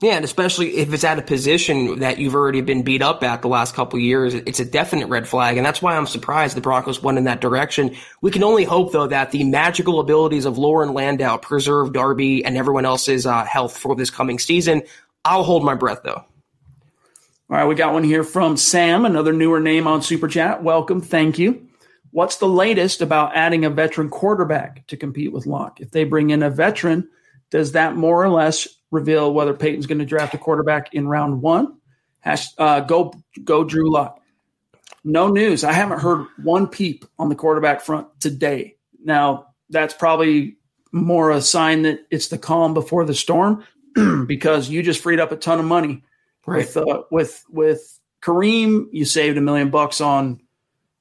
yeah, and especially if it's at a position that you've already been beat up at the last couple years, it's a definite red flag, and that's why I'm surprised the Broncos went in that direction. We can only hope, though, that the magical abilities of Loren Landow preserve Darby and everyone else's uh, health for this coming season. I'll hold my breath, though. All right, we got one here from Sam, another newer name on Super Chat. Welcome, thank you. What's the latest about adding a veteran quarterback to compete with Lock? If they bring in a veteran, does that more or less reveal whether Paton's going to draft a quarterback in round one. Uh, go go Drew Lock. No news. I haven't heard one peep on the quarterback front today. Now that's probably more a sign that it's the calm before the storm [clears throat] because you just freed up a ton of money right. with uh, with with Kareem. You saved a million bucks on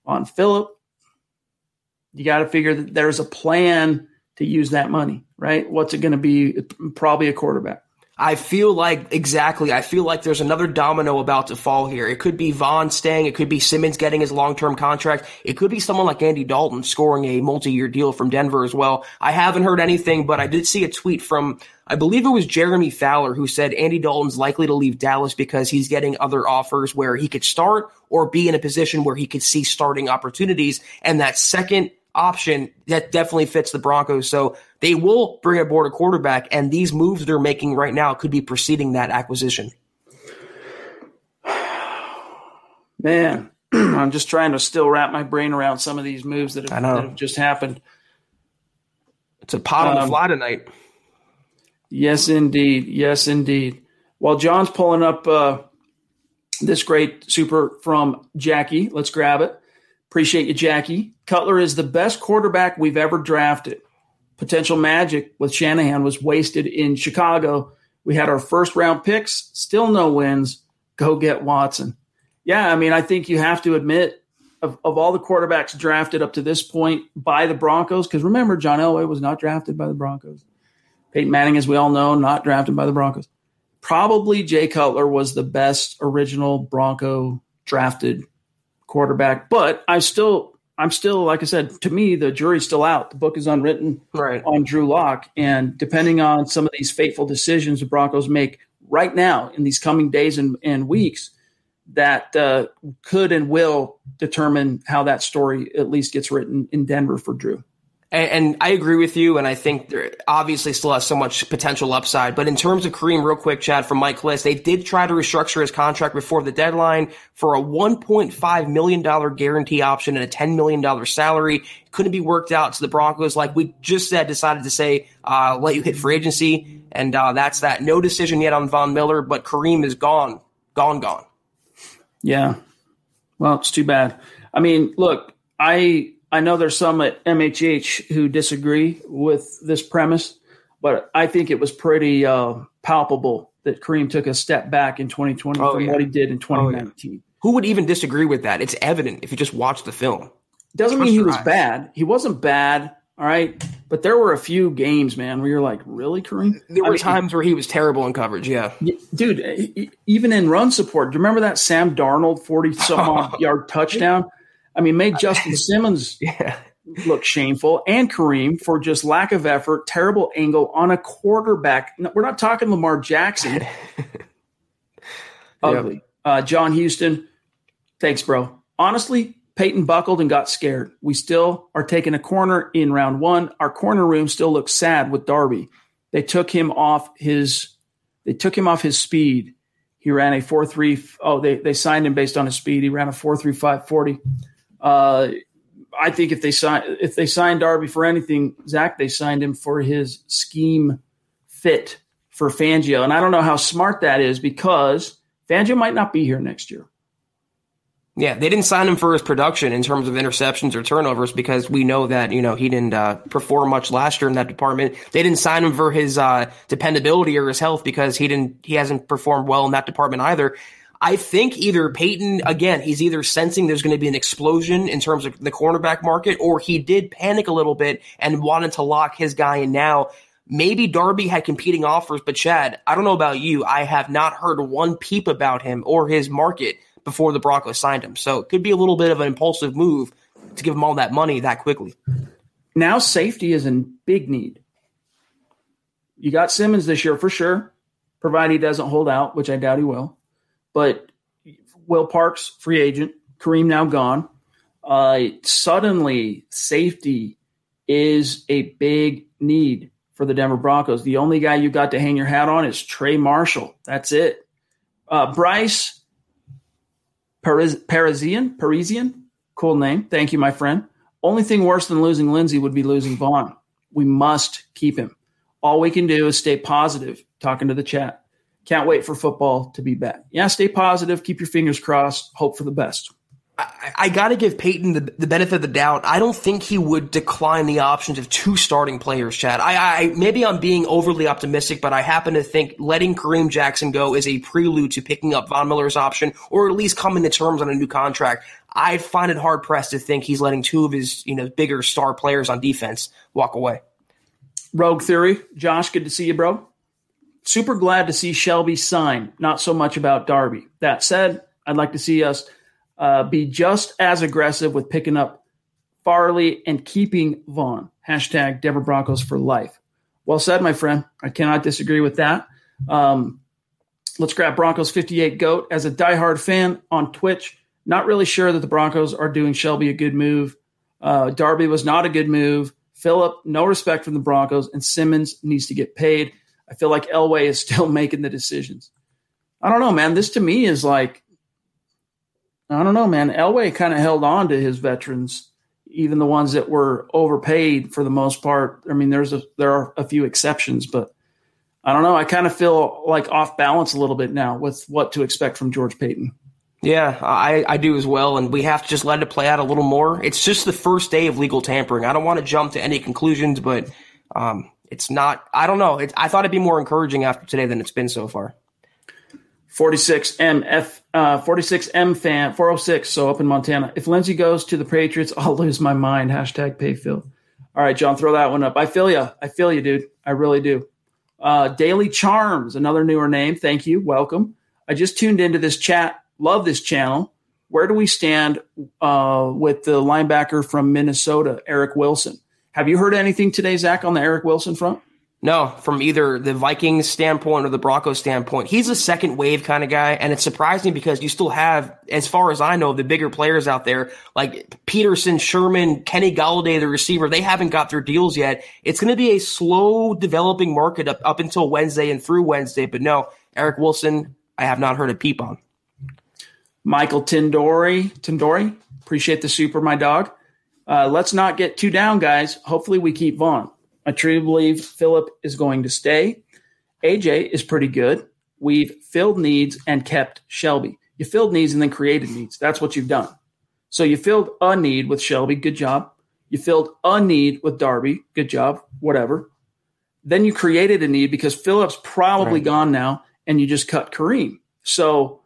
on Philip. You got to figure that there's a plan to use that money, right? What's it going to be? Probably a quarterback. I feel like exactly. I feel like there's another domino about to fall here. It could be Von staying. It could be Simmons getting his long-term contract. It could be someone like Andy Dalton scoring a multi-year deal from Denver as well. I haven't heard anything, but I did see a tweet from I believe it was Jeremy Fowler who said Andy Dalton's likely to leave Dallas because he's getting other offers where he could start or be in a position where he could see starting opportunities. And that second option that definitely fits the Broncos. So they will bring aboard a quarterback, and these moves they're making right now could be preceding that acquisition. [sighs] Man, [clears throat] I'm just trying to still wrap my brain around some of these moves that have, that have just happened. It's a pot on um, the fly tonight. Yes, indeed. Yes, indeed. While John's pulling up uh, this great super from Jackie, let's grab it. Appreciate you, Jackie. Cutler is the best quarterback we've ever drafted. Potential magic with Shanahan was wasted in Chicago. We had our first round picks, still no wins. Go get Watson. Yeah, I mean, I think you have to admit of, of all the quarterbacks drafted up to this point by the Broncos, because remember, John Elway was not drafted by the Broncos. Peyton Manning, as we all know, not drafted by the Broncos. probably Jay Cutler was the best original Bronco drafted quarterback, but I still I'm still, like I said, to me, the jury's still out. The book is unwritten right. on Drew Lock. And depending on some of these fateful decisions the Broncos make right now in these coming days and, and weeks, that uh, could and will determine how that story at least gets written in Denver for Drew. And, and, I agree with you, and I think there obviously still has so much potential upside. But in terms of Kareem, real quick, Chad, from Mike Klis, they did try to restructure his contract before the deadline for a $1.5 million guarantee option and a $10 million salary. Couldn't be worked out. So the Broncos, like we just said, decided to say, uh, let you hit free agency. And uh, that's that. No decision yet on Von Miller, but Kareem is gone. Gone, gone. Yeah. Well, it's too bad. I mean, look, I I know there's some at MHH who disagree with this premise, but I think it was pretty uh, palpable that Kareem took a step back in 2020 oh, from yeah. what he did in 2019. Oh, yeah. Who would even disagree with that? It's evident if you just watch the film. Doesn't mean he was eyes. bad. He wasn't bad. All right. But there were a few games, man, where you're like, really, Kareem? There were I mean, times where he was terrible in coverage. Yeah. Dude, even in run support, do you remember that Sam Darnold 40 some [laughs] yard touchdown? I mean, made Justin [laughs] Simmons yeah. look shameful and Kareem for just lack of effort, terrible angle on a quarterback. We're not talking Lamar Jackson. [laughs] Ugly. Yep. Uh, John Houston, thanks, bro. Honestly, Paton buckled and got scared. We still are taking a corner in round one. Our corner room still looks sad with Darby. They took him off his. They took him off his speed. He ran a four three. Oh, they they signed him based on his speed. He ran a four three five forty. Uh, I think if they sign if they signed Darby for anything, Zach, they signed him for his scheme fit for Fangio, and I don't know how smart that is because Fangio might not be here next year. Yeah, they didn't sign him for his production in terms of interceptions or turnovers because we know that you know he didn't uh, perform much last year in that department. They didn't sign him for his uh, dependability or his health because he didn't he hasn't performed well in that department either. I think either Paton, again, he's either sensing there's going to be an explosion in terms of the cornerback market, or he did panic a little bit and wanted to lock his guy in now. Maybe Darby had competing offers, but Chad, I don't know about you. I have not heard one peep about him or his market before the Broncos signed him. So it could be a little bit of an impulsive move to give him all that money that quickly. Now safety is in big need. You got Simmons this year for sure, provided he doesn't hold out, which I doubt he will. But Will Parks, free agent, Kareem now gone. Uh, suddenly, safety is a big need for the Denver Broncos. The only guy you got to hang your hat on is Trey Marshall. That's it. Uh, Bryce Paris- Parisian, Parisian, cool name. Thank you, my friend. Only thing worse than losing Lindsay would be losing Von. We must keep him. All we can do is stay positive. Talking to the chat. Can't wait for football to be back. Yeah, stay positive, keep your fingers crossed, hope for the best. I, I got to give Paton the, the, benefit of the doubt. I don't think he would decline the options of two starting players, Chad. I, I maybe I'm being overly optimistic, but I happen to think letting Kareem Jackson go is a prelude to picking up Von Miller's option, or at least coming to terms on a new contract. I find it hard pressed to think he's letting two of his you know bigger star players on defense walk away. Rogue Theory, Josh, good to see you, bro super glad to see Shelby sign, not so much about Darby. That said, I'd like to see us uh, be just as aggressive with picking up Farley and keeping Von. Hashtag Denver Broncos for life. Well said, my friend. I cannot disagree with that. Um, let's grab Broncos 58 GOAT. As a diehard fan on Twitch, not really sure that the Broncos are doing Shelby a good move. Uh, Darby was not a good move. Philip, no respect from the Broncos, and Simmons needs to get paid. I feel like Elway is still [laughs] making the decisions. I don't know, man. This to me is like, I don't know, man. Elway kind of held on to his veterans, even the ones that were overpaid for the most part. I mean, there's a there are a few exceptions, but I don't know. I kind of feel like off balance a little bit now with what to expect from George Paton. Yeah, I, I do as well, and we have to just let it play out a little more. It's just the first day of legal tampering. I don't want to jump to any conclusions, but um, it's not. I don't know. It, I thought it'd be more encouraging after today than it's been so far. 46M F uh, 46M fan 406. So up in Montana. If Lindsay goes to the Patriots, [laughs] I'll lose my mind. Hashtag pay Phil. All right, John, throw that one up. I feel you. I feel you, dude. I really do. Uh, Daily Charms, another newer name. Thank you. Welcome. I just tuned into this chat. Love this channel. Where do we stand uh, with the linebacker from Minnesota, Eric Wilson? Have you heard anything today, Zach, on the Eric Wilson front? No, from either the Vikings standpoint or the Broncos standpoint. He's a second wave kind of guy. And it's surprising because you still have, as far as I know, the bigger players out there like Peterson, Sherman, Kenny Golladay, the receiver. They haven't got their deals yet. It's going to be a slow developing market up, up until Wednesday and through Wednesday. But no, Eric Wilson, I have not heard a peep on. Michael Tindori, Tindori, appreciate the super, my dog. Uh, let's not get too down, guys. Hopefully, we keep Von. I truly believe Philip is going to stay. AJ is pretty good. We've filled needs and kept Shelby. You filled needs and then created needs. That's what you've done. So you filled a need with Shelby. Good job. You filled a need with Darby. Good job. Whatever. Then you created a need because Philip's probably right. gone now, and you just cut Kareem. So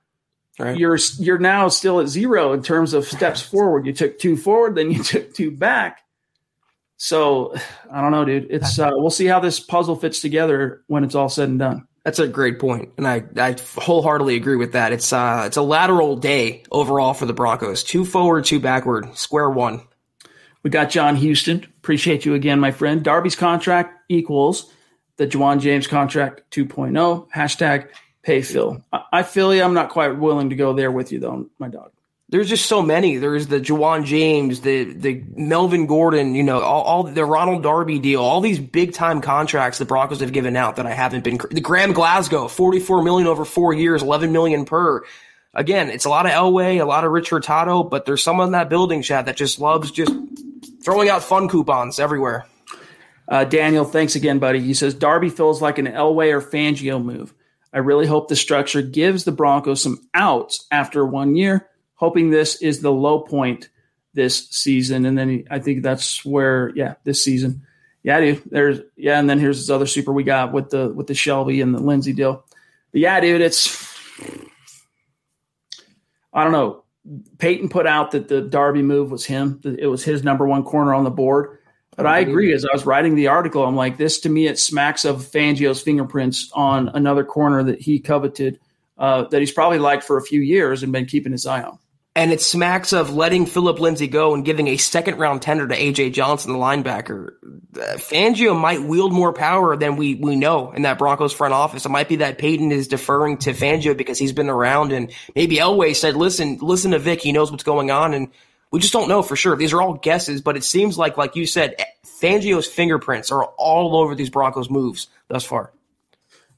right. you're you're now still at zero in terms of steps [laughs] forward. You took two forward, then you [laughs] took two back. So I don't know, dude. It's uh, we'll see how this puzzle fits together when it's all said and done. That's a great point, and I, I wholeheartedly agree with that. It's uh it's a lateral day overall for the Broncos. Two forward, two backward, square one. We got John Houston. Appreciate you again, my friend. Darby's contract equals the Ja'Wuan James contract 2.0. Hashtag pay Phil. I, I feel you. I'm not quite willing to go there with you though, my dog there's just so many. There's the Ja'Wuan James, the the Melvin Gordon, you know, all, all, the Ronald Darby deal, all these big time contracts the Broncos have given out that I haven't been. The Graham Glasgow, 44 million over four years, 11 million per. Again, it's a lot of Elway, a lot of Rich Hurtado, but there's someone in that building, Chad, that just loves just throwing out fun coupons everywhere. Uh, Daniel, thanks again, buddy. He says Darby feels like an Elway or Fangio move. I really hope the structure gives the Broncos some outs after one year hoping this is the low point this season. And then I think that's where, yeah, this season. Yeah, dude. There's yeah, and then here's this other super we got with the with the Shelby and the Lindsay deal. But yeah, dude, it's I don't know. Paton put out that the Darby move was him. It was his number one corner on the board. But I agree. As I was writing the article, I'm like, this to me, it smacks of Fangio's fingerprints on another corner that he coveted, uh, that he's probably liked for a few years and been keeping his eye on. And it smacks of letting Philip Lindsay go and giving a second round tender to AJ Johnson, the linebacker. Uh, Fangio might wield more power than we, we know in that Broncos front office. It might be that Paton is deferring to Fangio because he's been around and maybe Elway said, listen, listen to Vic. He knows what's going on. And we just don't know for sure. These are all guesses, but it seems like, like you said, Fangio's fingerprints are all over these Broncos moves thus far.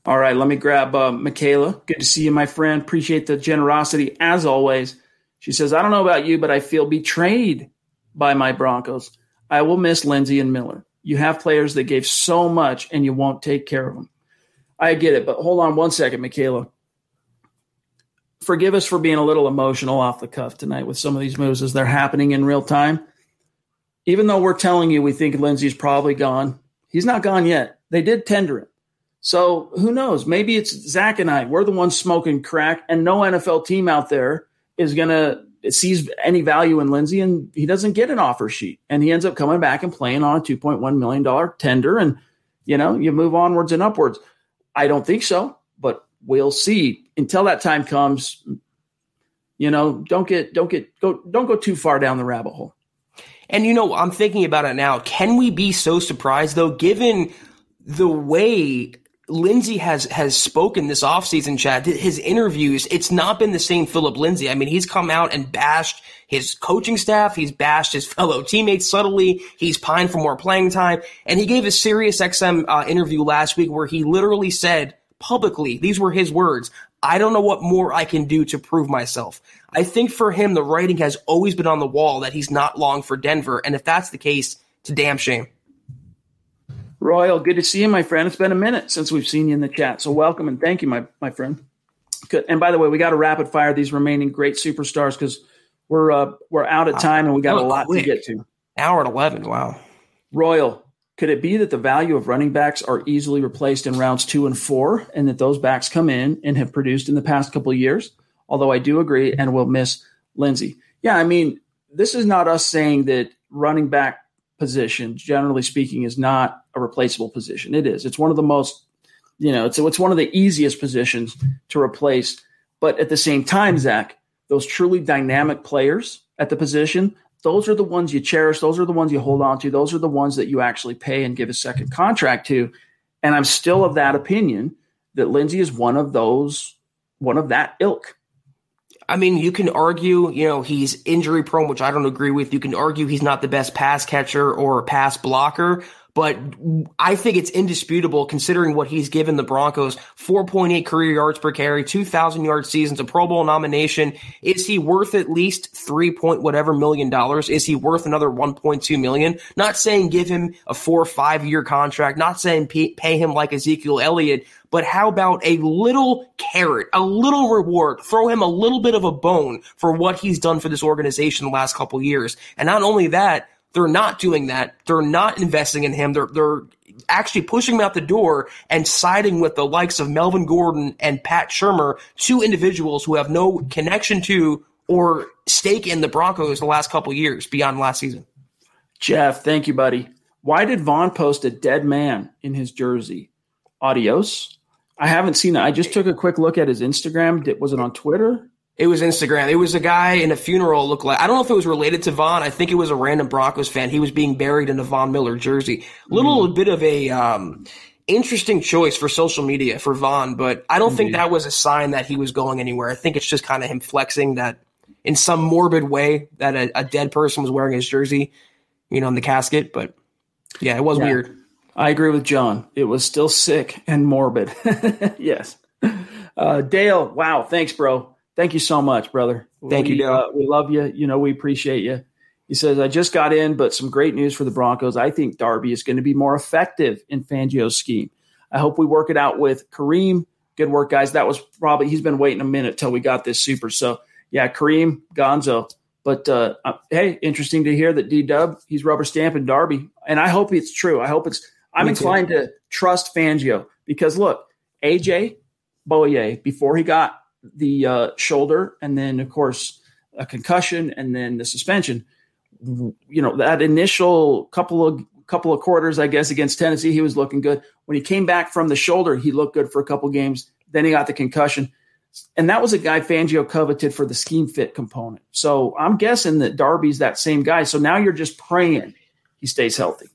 All right, let me grab uh, Michaela. Good to see you, my friend. Appreciate the generosity as always. She says, I don't know about you, but I feel betrayed by my Broncos. I will miss Lindsay and Miller. You have players that gave so much and you won't take care of them. I get it, but hold on one second, Michaela. Forgive us for being a little emotional off the cuff tonight with some of these moves as they're happening in real time. Even though we're telling you we think Lindsay's probably gone, he's not gone yet. They did tender him. So who knows? Maybe it's Zach and I. We're the ones smoking crack, and no NFL team out there is going to sees any value in Lindsay and he doesn't get an offer sheet and he ends up coming back and playing on a 2.1 million dollar tender and you know you move onwards and upwards i don't think so but we'll see until that time comes you know don't get don't get go don't go too far down the rabbit hole and you know i'm thinking about it now can we be so surprised though given the way Lindsay has has spoken this offseason, Chad. His interviews, it's not been the same Philip Lindsay. I mean, he's come out and bashed his coaching staff. He's bashed his fellow teammates subtly. He's pined for more playing time. And he gave a Sirius XM uh, interview last week where he literally said publicly, these were his words, I don't know what more I can do to prove myself. I think for him, the writing has always been on the wall that he's not long for Denver. And if that's the case, it's a damn shame. Royal, good to see you, my friend. It's been a minute since we've seen you in the chat. So welcome and thank you, my, my friend. Good. And by the way, we got to rapid fire these remaining great superstars because we're uh, we're out of time and we got a lot quick. to get to. Hour at eleven. Wow. Royal, could it be that the value of running backs are easily replaced in rounds two and four, and that those backs come in and have produced in the past couple of years? Although I do agree and will miss Lindsay. Yeah, I mean, this is not us saying that running back position, generally speaking, is not a replaceable position. It is. It's one of the most You know, it's it's one of the easiest positions to replace. But at the same time, Zach, those truly dynamic players at the position, those are the ones you cherish. Those are the ones you hold on to. Those are the ones that you actually pay and give a second contract to. And I'm still of that opinion that Lindsay is one of those, one of that ilk. I mean, you can argue, you know, he's injury prone, which I don't agree with. You can argue he's not the best pass catcher or pass blocker, but I think it's indisputable considering what he's given the Broncos 4.8 career yards per carry, 2,000 yard seasons, a Pro Bowl nomination. Is he worth at least three point whatever million dollars? Is he worth another 1.2 million? Not saying give him a four or five year contract, not saying pay him like Ezekiel Elliott, but how about a little carrot, a little reward, throw him a little bit of a bone for what he's done for this organization the last couple years. And not only that, they're not doing that. They're not investing in him. They're they're actually pushing him out the door and siding with the likes of Melvin Gordon and Pat Shurmur, two individuals who have no connection to or stake in the Broncos the last couple years beyond last season. Jeff, thank you, buddy. Why did Von post a dead man in his jersey? Adios. I haven't seen it. I just took a quick look at his Instagram. Was it on Twitter? It was Instagram. It was a guy in a funeral. Looked like I don't know if it was related to Von. I think it was a random Broncos fan. He was being buried in a Von Miller jersey. Little mm. bit of a um, interesting choice for social media for Von, but I don't Indeed. think that was a sign that he was going anywhere. I think it's just kind of him flexing that in some morbid way that a, a, dead person was wearing his jersey, you know, in the casket. But yeah, it was yeah. weird. I agree with John. It was still sick and morbid. [laughs] yes. Uh, Dale, wow, thanks, bro. Thank you so much, brother. Thank we, you, uh, we love you. You know, we appreciate you. He says, I just got in, but some great news for the Broncos. I think Darby is going to be more effective in Fangio's scheme. I hope we work it out with Kareem. Good work, guys. That was probably, he's been waiting a minute till we got this super. So, yeah, Kareem, Gonzo. But uh, uh, hey, interesting to hear that D Dub, he's rubber stamping Darby. And I hope it's true. I hope it's, I'm Me inclined too. to trust Fangio because look, AJ Bouye, before he got the uh, shoulder, and then of course a concussion, and then the suspension. You know that initial couple of couple of quarters, I guess, against Tennessee, he was looking good. When he came back from the shoulder, he looked good for a couple games. Then he got the concussion, and that was a guy Fangio coveted for the scheme fit component. So I'm guessing that Darby's that same guy. So now you're just praying he stays healthy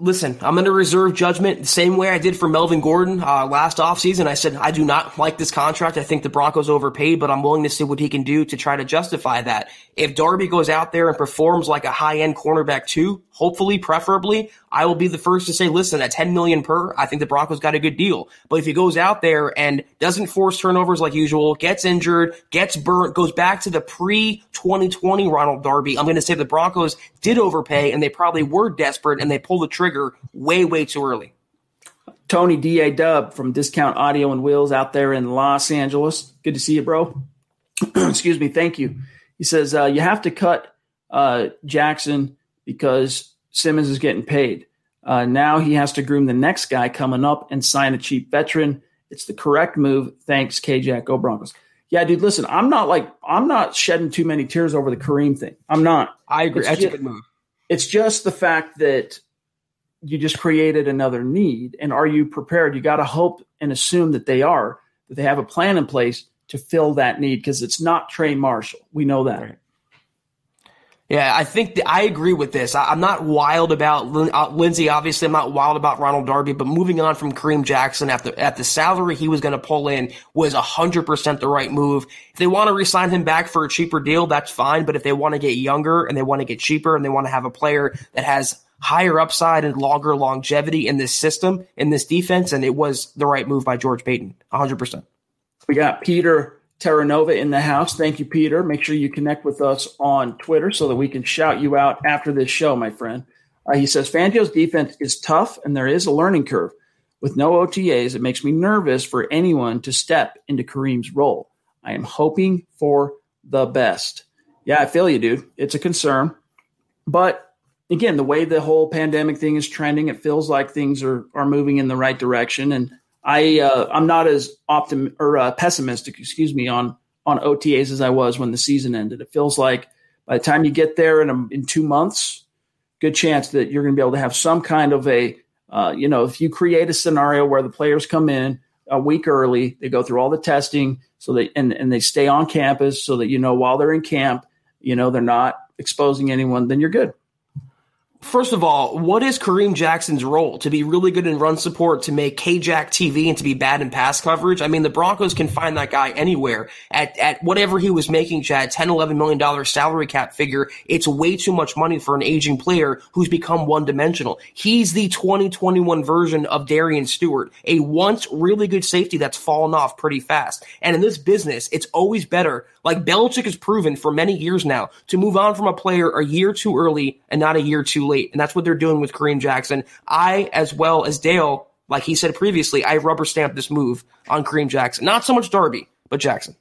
listen, I'm going to reserve judgment the same way I did for Melvin Gordon uh, last offseason. I said, I do not like this contract. I think the Broncos overpaid, but I'm willing to see what he can do to try to justify that. If Darby goes out there and performs like a high end cornerback too, hopefully, preferably, I will be the first to say, listen, at 10 million per, I think the Broncos got a good deal. But if he goes out there and doesn't force turnovers like usual, gets injured, gets burnt, goes back to the pre 2020 Ronald Darby, I'm going to say the Broncos did overpay and they probably were desperate and they pulled the trigger way, way too early. Tony D.A. Dub from Discount Audio and Wheels out there in Los Angeles. Good to see you, bro. [clears throat] Excuse me. Thank you. He says, uh, you have to cut uh, Jackson because Simmons is getting paid. Uh, now he has to groom the next guy coming up and sign a cheap veteran. It's the correct move. Thanks, KJ. Go Broncos. Yeah, dude. Listen, I'm not like I'm not shedding too many tears over the Kareem thing. I'm not. I agree. It's That's just, a good move. It's just the fact that you just created another need, and are you prepared? You got to hope and assume that they are that they have a plan in place to fill that need because it's not Trey Marshall. We know that. Right. Yeah, I think the, I agree with this. I, am not wild about uh, Lindsay. Obviously, I'm not wild about Ronald Darby. But moving on from Kareem Jackson at the at the salary he was going to pull in was 100 percent the right move. If they want to resign him back for a cheaper deal, that's fine. But if they want to get younger and they want to get cheaper and they want to have a player that has higher upside and longer longevity in this system in this defense, and it was the right move by George Paton, 100 percent. We got Peter Terranova in the house. Thank you, Peter. Make sure you connect with us on Twitter so that we can shout you out after this show, my friend. Uh, he says Fangio's defense is tough and there is a learning curve. With no OTAs, it makes me nervous for anyone to step into Kareem's role. I am hoping for the best. Yeah, I feel you, dude. It's a concern. But again, the way the whole pandemic thing is trending, it feels like things are, are moving in the right direction. And I uh, I'm not as optim or uh, pessimistic, excuse me, on on OTAs as I was when the season ended. It feels like by the time you get there in a, in two months, good chance that you're going to be able to have some kind of a Uh, you know, if you create a scenario where the players come in a week early, they go through all the testing, so they and, and they stay on campus, so that you know while they're in camp, you know they're not exposing anyone, then you're good. First of all, what is Kareem Jackson's role? To be really good in run support, to make K-Jack TV, and to be bad in pass coverage? I mean, the Broncos can find that guy anywhere. At, at whatever he was making, Chad, 10, 11 million dollar salary cap figure, it's way too much money for an aging player who's become one dimensional. He's the 2021 version of Darian Stewart, a once really good safety that's fallen off pretty fast. And in this business, it's always better, like Belichick has proven for many years now, to move on from a player a year too early and not a year too late. And that's what they're doing with Kareem Jackson. I, as well as Dale, like he said previously, I rubber stamped this move on Kareem Jackson. Not so much Darby, but Jackson.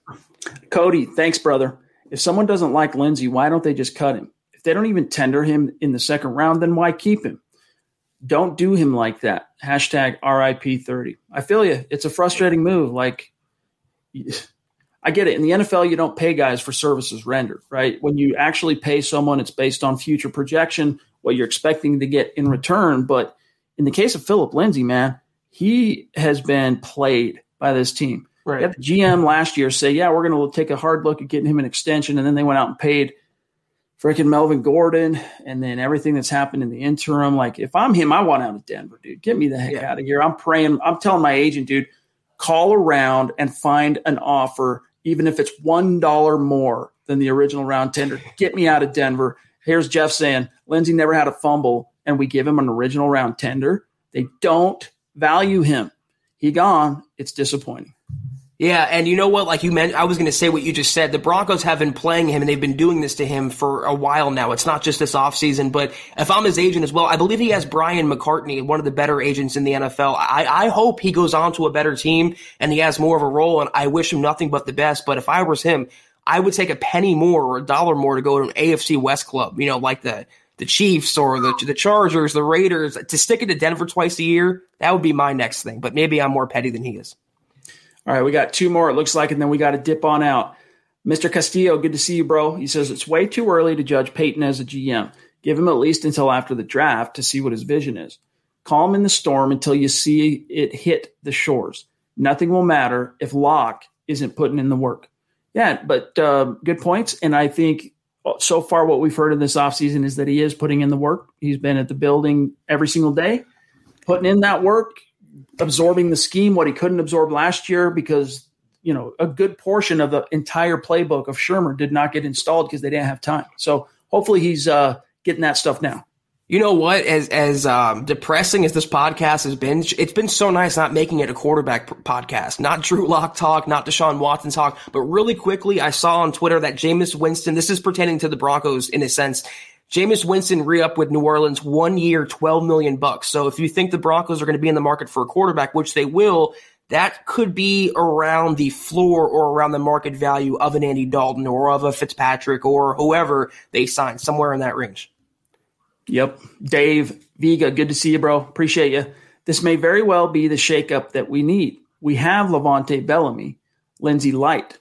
Cody, thanks, brother. If someone doesn't like Lindsay, why don't they just cut him? If they don't even tender him in the second round, then why keep him? Don't do him like that. Hashtag RIP30. I feel you. It's a frustrating move. Like, I get it. In the NFL, you don't pay guys for services rendered, right? When you actually pay someone, it's based on future projection, what you're expecting to get in return. But in the case of Philip Lindsay, man, he has been played by this team. Right. The GM last year say, yeah, we're going to take a hard look at getting him an extension. And then they went out and paid freaking Melvin Gordon and then everything that's happened in the interim. Like, if I'm him, I want out of Denver, dude. Get me the heck Yeah. out of here. I'm praying. I'm telling my agent, dude, call around and find an offer, even if it's $1 more than the original round tender. Get me out of Denver. Here's Jeff saying Lindsay never had a fumble, and we give him an original round tender. They don't value him. He gone. It's disappointing. Yeah, and you know what? Like you meant, I was going to say what you just said. The Broncos have been playing him, and they've been doing this to him for a while now. It's not just this offseason, but if I'm his agent as well, I believe he has Brian McCartney, one of the better agents in the NFL. I, I hope he goes on to a better team and he has more of a role, and I wish him nothing but the best. But if I was him, I would take a penny more or a dollar more to go to an AFC West club, you know, like the the Chiefs or the the Chargers, the Raiders, to stick it to Denver twice a year. That would be my next thing. But maybe I'm more petty than he is. All right, we got two more, it looks like, and then we got to dip on out. Mr. Castillo, good to see you, bro. He says it's way too early to judge Paton as a GM. Give him at least until after the draft to see what his vision is. Calm in the storm until you see it hit the shores. Nothing will matter if Lock isn't putting in the work. Yeah, but uh, good points. And I think so far what we've heard in this offseason is that he is putting in the work. He's been at the building every single day, putting in that work, absorbing the scheme, what he couldn't absorb last year because, you know, a good portion of the entire playbook of Shurmur did not get installed because they didn't have time. So hopefully he's uh, getting that stuff now. You know what? As as um, depressing as this podcast has been, it's been so nice not making it a quarterback p- podcast, not Drew Lock talk, not Deshaun Watson talk. But really quickly, I saw on Twitter that Jameis Winston. This is pertaining to the Broncos in a sense. Jameis Winston re-up with New Orleans one year, twelve million bucks. So if you think the Broncos are going to be in the market for a quarterback, which they will, that could be around the floor or around the market value of an Andy Dalton or of a Fitzpatrick or whoever they sign, somewhere in that range. Yep. Dave Viga, good to see you, bro. Appreciate you. This may very well be the shakeup that we need. We have Levante Bellamy, Lindsay Light.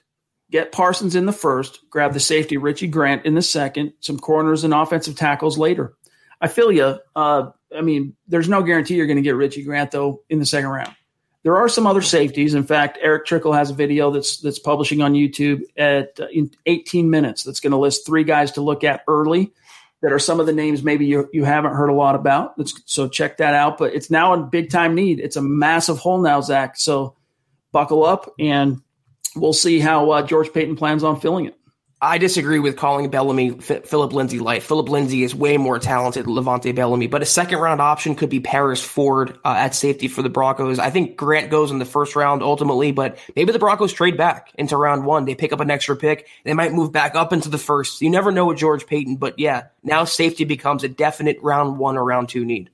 Get Parsons in the first, grab the safety Richie Grant in the second, some corners and offensive tackles later. I feel you. Uh, I mean, there's no guarantee you're going to get Richie Grant though in the second round. There are some other safeties. In fact, Erick Trickel has a video that's that's publishing on YouTube at uh, in 18 minutes. That's going to list three guys to look at early that are some of the names maybe you, you haven't heard a lot about. Let's, so check that out. But it's now a big time need. It's a massive hole now, Zach. So buckle up and we'll see how uh, George Paton plans on filling it. I disagree with calling Bellamy Philip Lindsay light. Philip Lindsay is way more talented than Levante Bellamy, but a second round option could be Paris Ford uh, at safety for the Broncos. I think Grant goes in the first round ultimately, but maybe the Broncos trade back into round one. They pick up an extra pick. They might move back up into the first. You never know with George Paton, but yeah, now safety becomes a definite round one or round two need.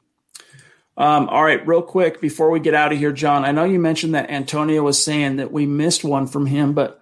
Um, all right, real quick before we get out of here, John, I know you mentioned that Antonio was saying that we missed one from him, but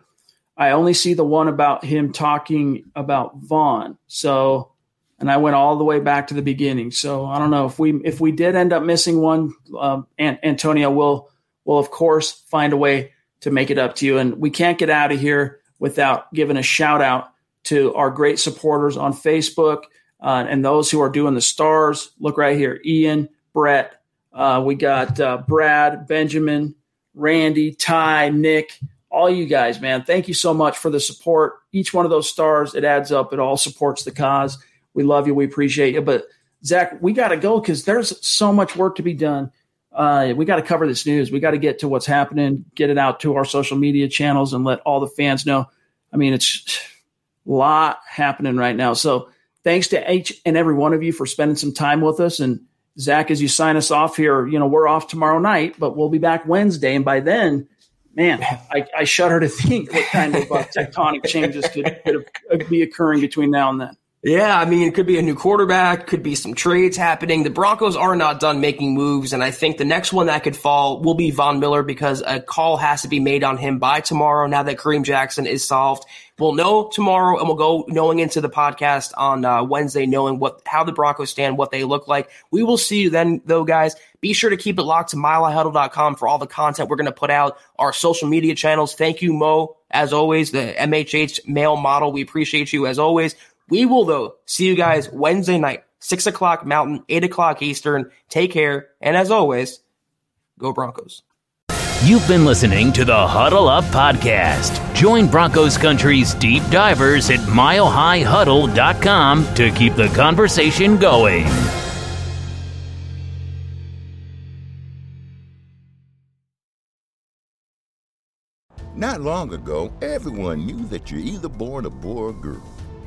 I only see the one about him talking about Von. So, and I went all the way back to the beginning. So I don't know if we if we did end up missing one, um, An- Antonio will will of course find a way to make it up to you. And we can't get out of here without giving a shout out to our great supporters on Facebook uh, and those who are doing the stars. Look right here, Ian, Brett, Uh, we got uh, Brad, Benjamin, Randy, Ty, Nick, all you guys, man. Thank you so much for the support. Each one of those stars, it adds up. It all supports the cause. We love you. We appreciate you. But Zach, we got to go because there's so much work to be done. Uh, we got to cover this news. We got to get to what's happening, get it out to our social media channels, and let all the fans know. I mean, it's a lot happening right now. So thanks to each and every one of you for spending some time with us. And Zach, as you sign us off here, you know, we're off tomorrow night, but we'll be back Wednesday. And by then, man, I, I shudder to think what kind of uh, [laughs] tectonic changes could, could be occurring between now and then. Yeah, I mean, it could be a new quarterback, could be some trades happening. The Broncos are not done making moves, and I think the next one that could fall will be Von Miller because a call has to be made on him by tomorrow now that Kareem Jackson is solved. We'll know tomorrow, and we'll go knowing into the podcast on uh, Wednesday, knowing what how the Broncos stand, what they look like. We will see you then, though, guys. Be sure to keep it locked to milehighhuddle.com for all the content we're going to put out, our social media channels. Thank you, Mo, as always, the MHH male model. We appreciate you as always. We will, though, see you guys Wednesday night, 6 o'clock Mountain, 8 o'clock Eastern. Take care. And as always, go Broncos. You've been listening to the Huddle Up Podcast. Join Broncos Country's deep divers at milehighhuddle.com to keep the conversation going. Not long ago, everyone knew that you're either born a boy or a girl.